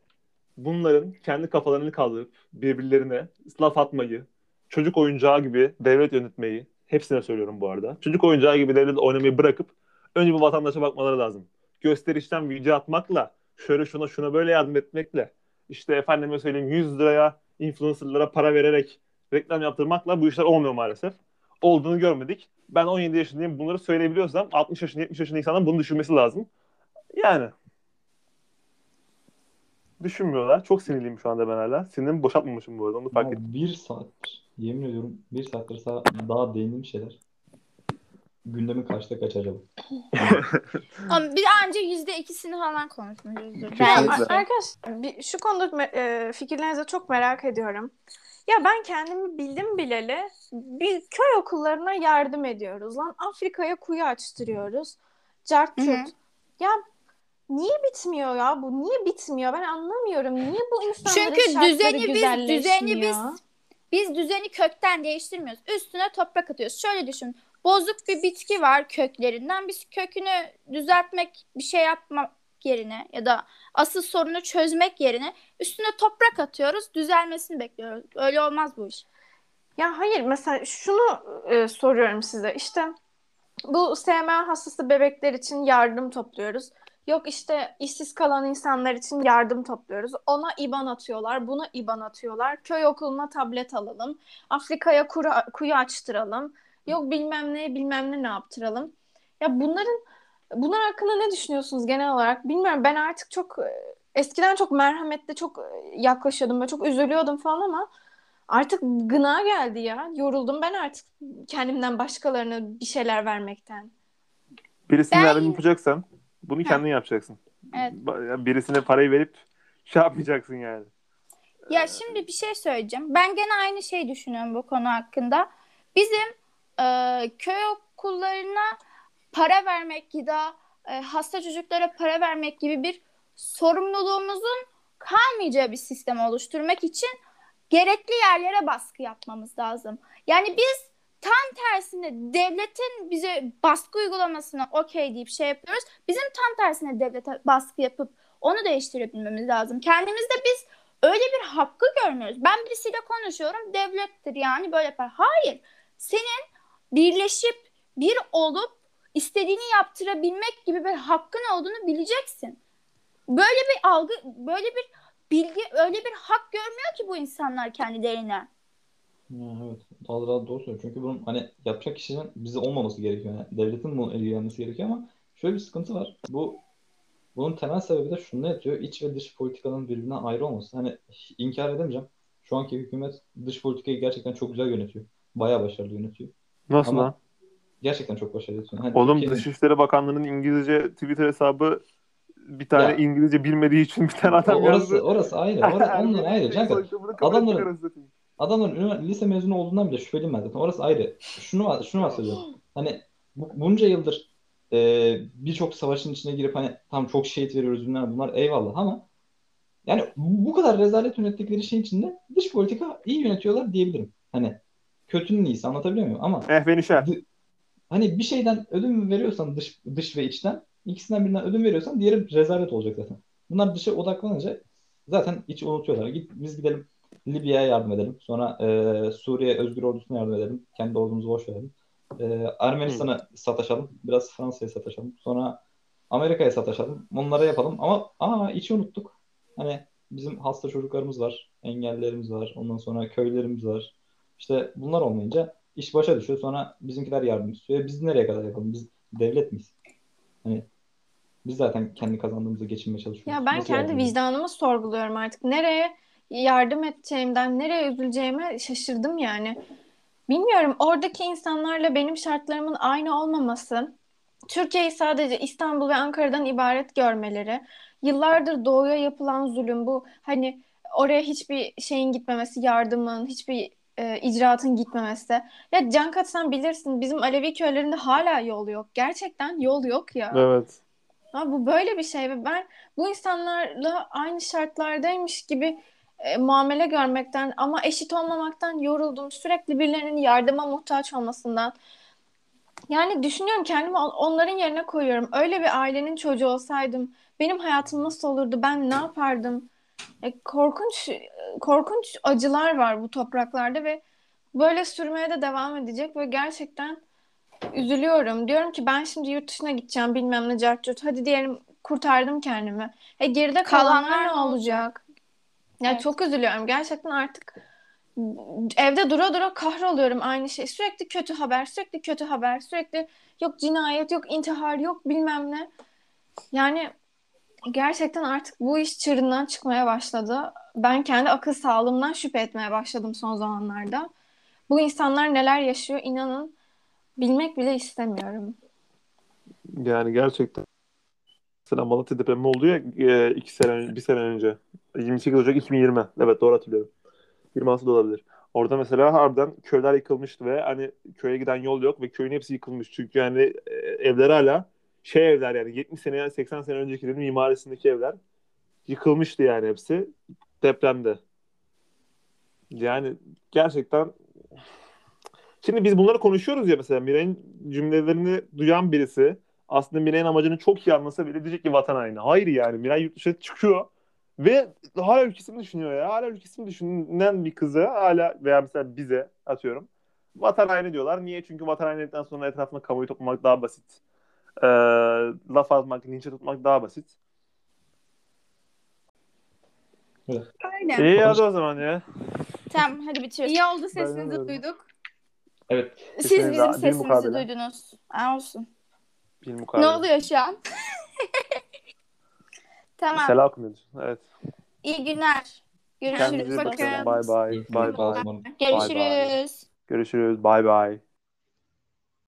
bunların kendi kafalarını kaldırıp birbirlerine laf atmayı, çocuk oyuncağı gibi devlet yönetmeyi, hepsine söylüyorum bu arada. Çocuk oyuncağı gibi devlet oynamayı bırakıp önce bu vatandaşa bakmaları lazım. Gösterişten video atmakla, şöyle şuna şuna böyle yardım etmekle, işte efendime söyleyeyim 100 liraya influencerlara para vererek reklam yaptırmakla bu işler olmuyor maalesef. Olduğunu görmedik. Ben 17 yaşındayım bunları söyleyebiliyorsam 60 yaşında 70 yaşında insanların bunu düşünmesi lazım. Yani düşünmüyorlar. Çok sinirliyim şu anda ben hala. Sinirimi boşaltmamışım bu arada. Onu fark ettim. bir saattir. Yemin ediyorum bir saattir sağ, daha değindiğim şeyler. Gündemin kaçta kaç acaba? [LAUGHS] Ama bir anca yüzde ikisini falan konuşmuşuzdur. Ben, Kesinlikle. Arkadaş bir, şu konuda me- e, fikirlerinizi çok merak ediyorum. Ya ben kendimi bildim bileli bir köy okullarına yardım ediyoruz lan. Afrika'ya kuyu açtırıyoruz. Cart Hı hı. curt. Ya niye bitmiyor ya bu? Niye bitmiyor? Ben anlamıyorum. Niye bu insanların Çünkü şartları düzeni biz- düzeni güzelleşmiyor? biz- biz düzeni kökten değiştirmiyoruz. Üstüne toprak atıyoruz. Şöyle düşün. Bozuk bir bitki var köklerinden. Biz kökünü düzeltmek, bir şey yapmak yerine ya da asıl sorunu çözmek yerine üstüne toprak atıyoruz. Düzelmesini bekliyoruz. Öyle olmaz bu iş. Ya hayır mesela şunu e, soruyorum size. İşte bu SMA hastası bebekler için yardım topluyoruz. Yok işte işsiz kalan insanlar için yardım topluyoruz. Ona IBAN atıyorlar, buna IBAN atıyorlar. Köy okuluna tablet alalım. Afrika'ya kuru- kuyu açtıralım. Yok bilmem ne bilmem ne ne yaptıralım. Ya bunların bunlar hakkında ne düşünüyorsunuz genel olarak? Bilmiyorum ben artık çok e, eskiden çok merhametli çok e, yaklaşıyordum ve çok üzülüyordum falan ama Artık gına geldi ya. Yoruldum ben artık kendimden başkalarına bir şeyler vermekten. Birisine Ben- yardım yapacaksan bunu kendin yapacaksın. Evet. Birisine parayı verip şey yapmayacaksın yani. Ya şimdi bir şey söyleyeceğim. Ben gene aynı şeyi düşünüyorum bu konu hakkında. Bizim e, köy okullarına para vermek ya da e, hasta çocuklara para vermek gibi bir sorumluluğumuzun kalmayacağı bir sistem oluşturmak için gerekli yerlere baskı yapmamız lazım. Yani biz tam tersine devletin bize baskı uygulamasına okey deyip şey yapıyoruz. Bizim tam tersine devlete baskı yapıp onu değiştirebilmemiz lazım. Kendimizde biz öyle bir hakkı görmüyoruz. Ben birisiyle konuşuyorum devlettir yani böyle yapar. Hayır. Senin birleşip bir olup istediğini yaptırabilmek gibi bir hakkın olduğunu bileceksin. Böyle bir algı, böyle bir bilgi, öyle bir hak görmüyor ki bu insanlar kendilerine. Evet. Daha daha doğru söylüyor. Çünkü bunun hani yapacak kişinin bize olmaması gerekiyor. Yani devletin bunun ilgilenmesi gerekiyor ama şöyle bir sıkıntı var. Bu bunun temel sebebi de şunda yatıyor. İç ve dış politikanın birbirinden ayrı olması. Hani inkar edemeyeceğim. Şu anki hükümet dış politikayı gerçekten çok güzel yönetiyor. Bayağı başarılı yönetiyor. Nasıl Ama- lan? Gerçekten çok başarılı yönetiyor. Hani Oğlum Türkiye'nin- Dışişleri Bakanlığı'nın İngilizce Twitter hesabı bir tane Ya. İngilizce bilmediği için bir tane adam orası yazdı. orası ayrı. Orası, [LAUGHS] onlar ayrı. Kabul adamların-. Adamların lise mezunu olduğundan bile şüpheliyim ben zaten. Orası ayrı. Şunu var, şunu var söylüyorum. Hani bu, bunca yıldır e, birçok savaşın içine girip hani tam çok şehit veriyoruz bunlar, bunlar eyvallah ama yani bu kadar rezalet yönettikleri şeyin içinde dış politika iyi yönetiyorlar diyebilirim. Hani kötünün iyisi anlatabiliyor muyum? Ama Eh beni şer. Hani bir şeyden ödün veriyorsan dış dış ve içten ikisinden birinden ödün veriyorsan diğeri rezalet olacak zaten. Bunlar dışa odaklanınca zaten içi unutuyorlar. Git, biz gidelim Libya'ya yardım edelim. Sonra e, Suriye Özgür Ordusu'na yardım edelim. Kendi ordumuzu boş verelim. E, Ermenistan'a sataşalım. Biraz Fransa'ya sataşalım. Sonra Amerika'ya sataşalım. Onlara yapalım. Ama aa içi unuttuk. Hani bizim hasta çocuklarımız var. Engellilerimiz var. Ondan sonra köylerimiz var. İşte bunlar olmayınca iş başa düşüyor. Sonra bizimkiler yardım istiyor. Biz nereye kadar yapalım? Biz devlet miyiz? Hani biz zaten kendi kazandığımızı geçinmeye çalışıyoruz. Ya ben Nasıl kendi vicdanımı sorguluyorum artık. Nereye yardım edeceğimden, nereye üzüleceğime şaşırdım yani. Bilmiyorum oradaki insanlarla benim şartlarımın aynı olmaması, Türkiye'yi sadece İstanbul ve Ankara'dan ibaret görmeleri, yıllardır doğuya yapılan zulüm bu hani oraya hiçbir şeyin gitmemesi, yardımın, hiçbir e, icraatın gitmemesi. Ya Cankat sen bilirsin bizim Alevi köylerinde hala yol yok. Gerçekten yol yok ya. Evet. Ha, bu böyle bir şey ve ben bu insanlarla aynı şartlardaymış gibi e, muamele görmekten ama eşit olmamaktan yoruldum. Sürekli birilerinin yardıma muhtaç olmasından. Yani düşünüyorum kendimi on- onların yerine koyuyorum. Öyle bir ailenin çocuğu olsaydım benim hayatım nasıl olurdu? Ben ne yapardım? E, korkunç korkunç acılar var bu topraklarda ve böyle sürmeye de devam edecek ve gerçekten üzülüyorum. Diyorum ki ben şimdi yurt dışına gideceğim bilmem ne cart. Hadi diyelim kurtardım kendimi. E geride kalanlar Kalanlar ne olacak? Ya Evet. çok üzülüyorum. Gerçekten artık evde dura dura kahroluyorum aynı şey. Sürekli kötü haber, sürekli kötü haber, sürekli yok cinayet, yok intihar, yok bilmem ne. Yani gerçekten artık bu iş çığırından çıkmaya başladı. Ben kendi akıl sağlığımdan şüphe etmeye başladım son zamanlarda. Bu insanlar neler yaşıyor inanın bilmek bile istemiyorum. Yani gerçekten. Mesela Malatya depremi oldu ya e, iki sene bir sene önce. 28 Ocak 2020. Evet doğru hatırlıyorum. 26 da olabilir. Orada mesela harbiden köyler yıkılmıştı ve hani köye giden yol yok ve köyün hepsi yıkılmış. Çünkü yani e, evler hala şey evler yani 70 sene 80 sene öncekilerin mimarisindeki evler yıkılmıştı yani hepsi depremde. Yani gerçekten Şimdi biz bunları konuşuyoruz ya mesela Miray'ın cümlelerini duyan birisi aslında Miray'ın amacını çok iyi anlasa bile diyecek ki vatan haini. Hayır yani Miray yurt dışına çıkıyor ve hala ülkesini düşünüyor ya. Hala ülkesini düşünen bir kızı hala veya mesela bize atıyorum vatan haini diyorlar. Niye? Çünkü vatan haini dedikten sonra etrafında kamuoyu toplamak daha basit. Ee, laf atmak, linçe tutmak daha basit. Öyle. İyi Konuş- hadi o zaman ya. Tamam hadi bitiriyoruz. İyi oldu sesinizi duyduk. Evet. Siz Sesiniz bizim sesimizi duydunuz. Ha, olsun. Bir mukabele. Ne oluyor şu an? [LAUGHS] tamam. Selam okumuyoruz. Evet. İyi günler. Kendinize Görüşürüz. iyi bakın. Bay bay. Bay bay. Görüşürüz. Görüşürüz. Bay bay.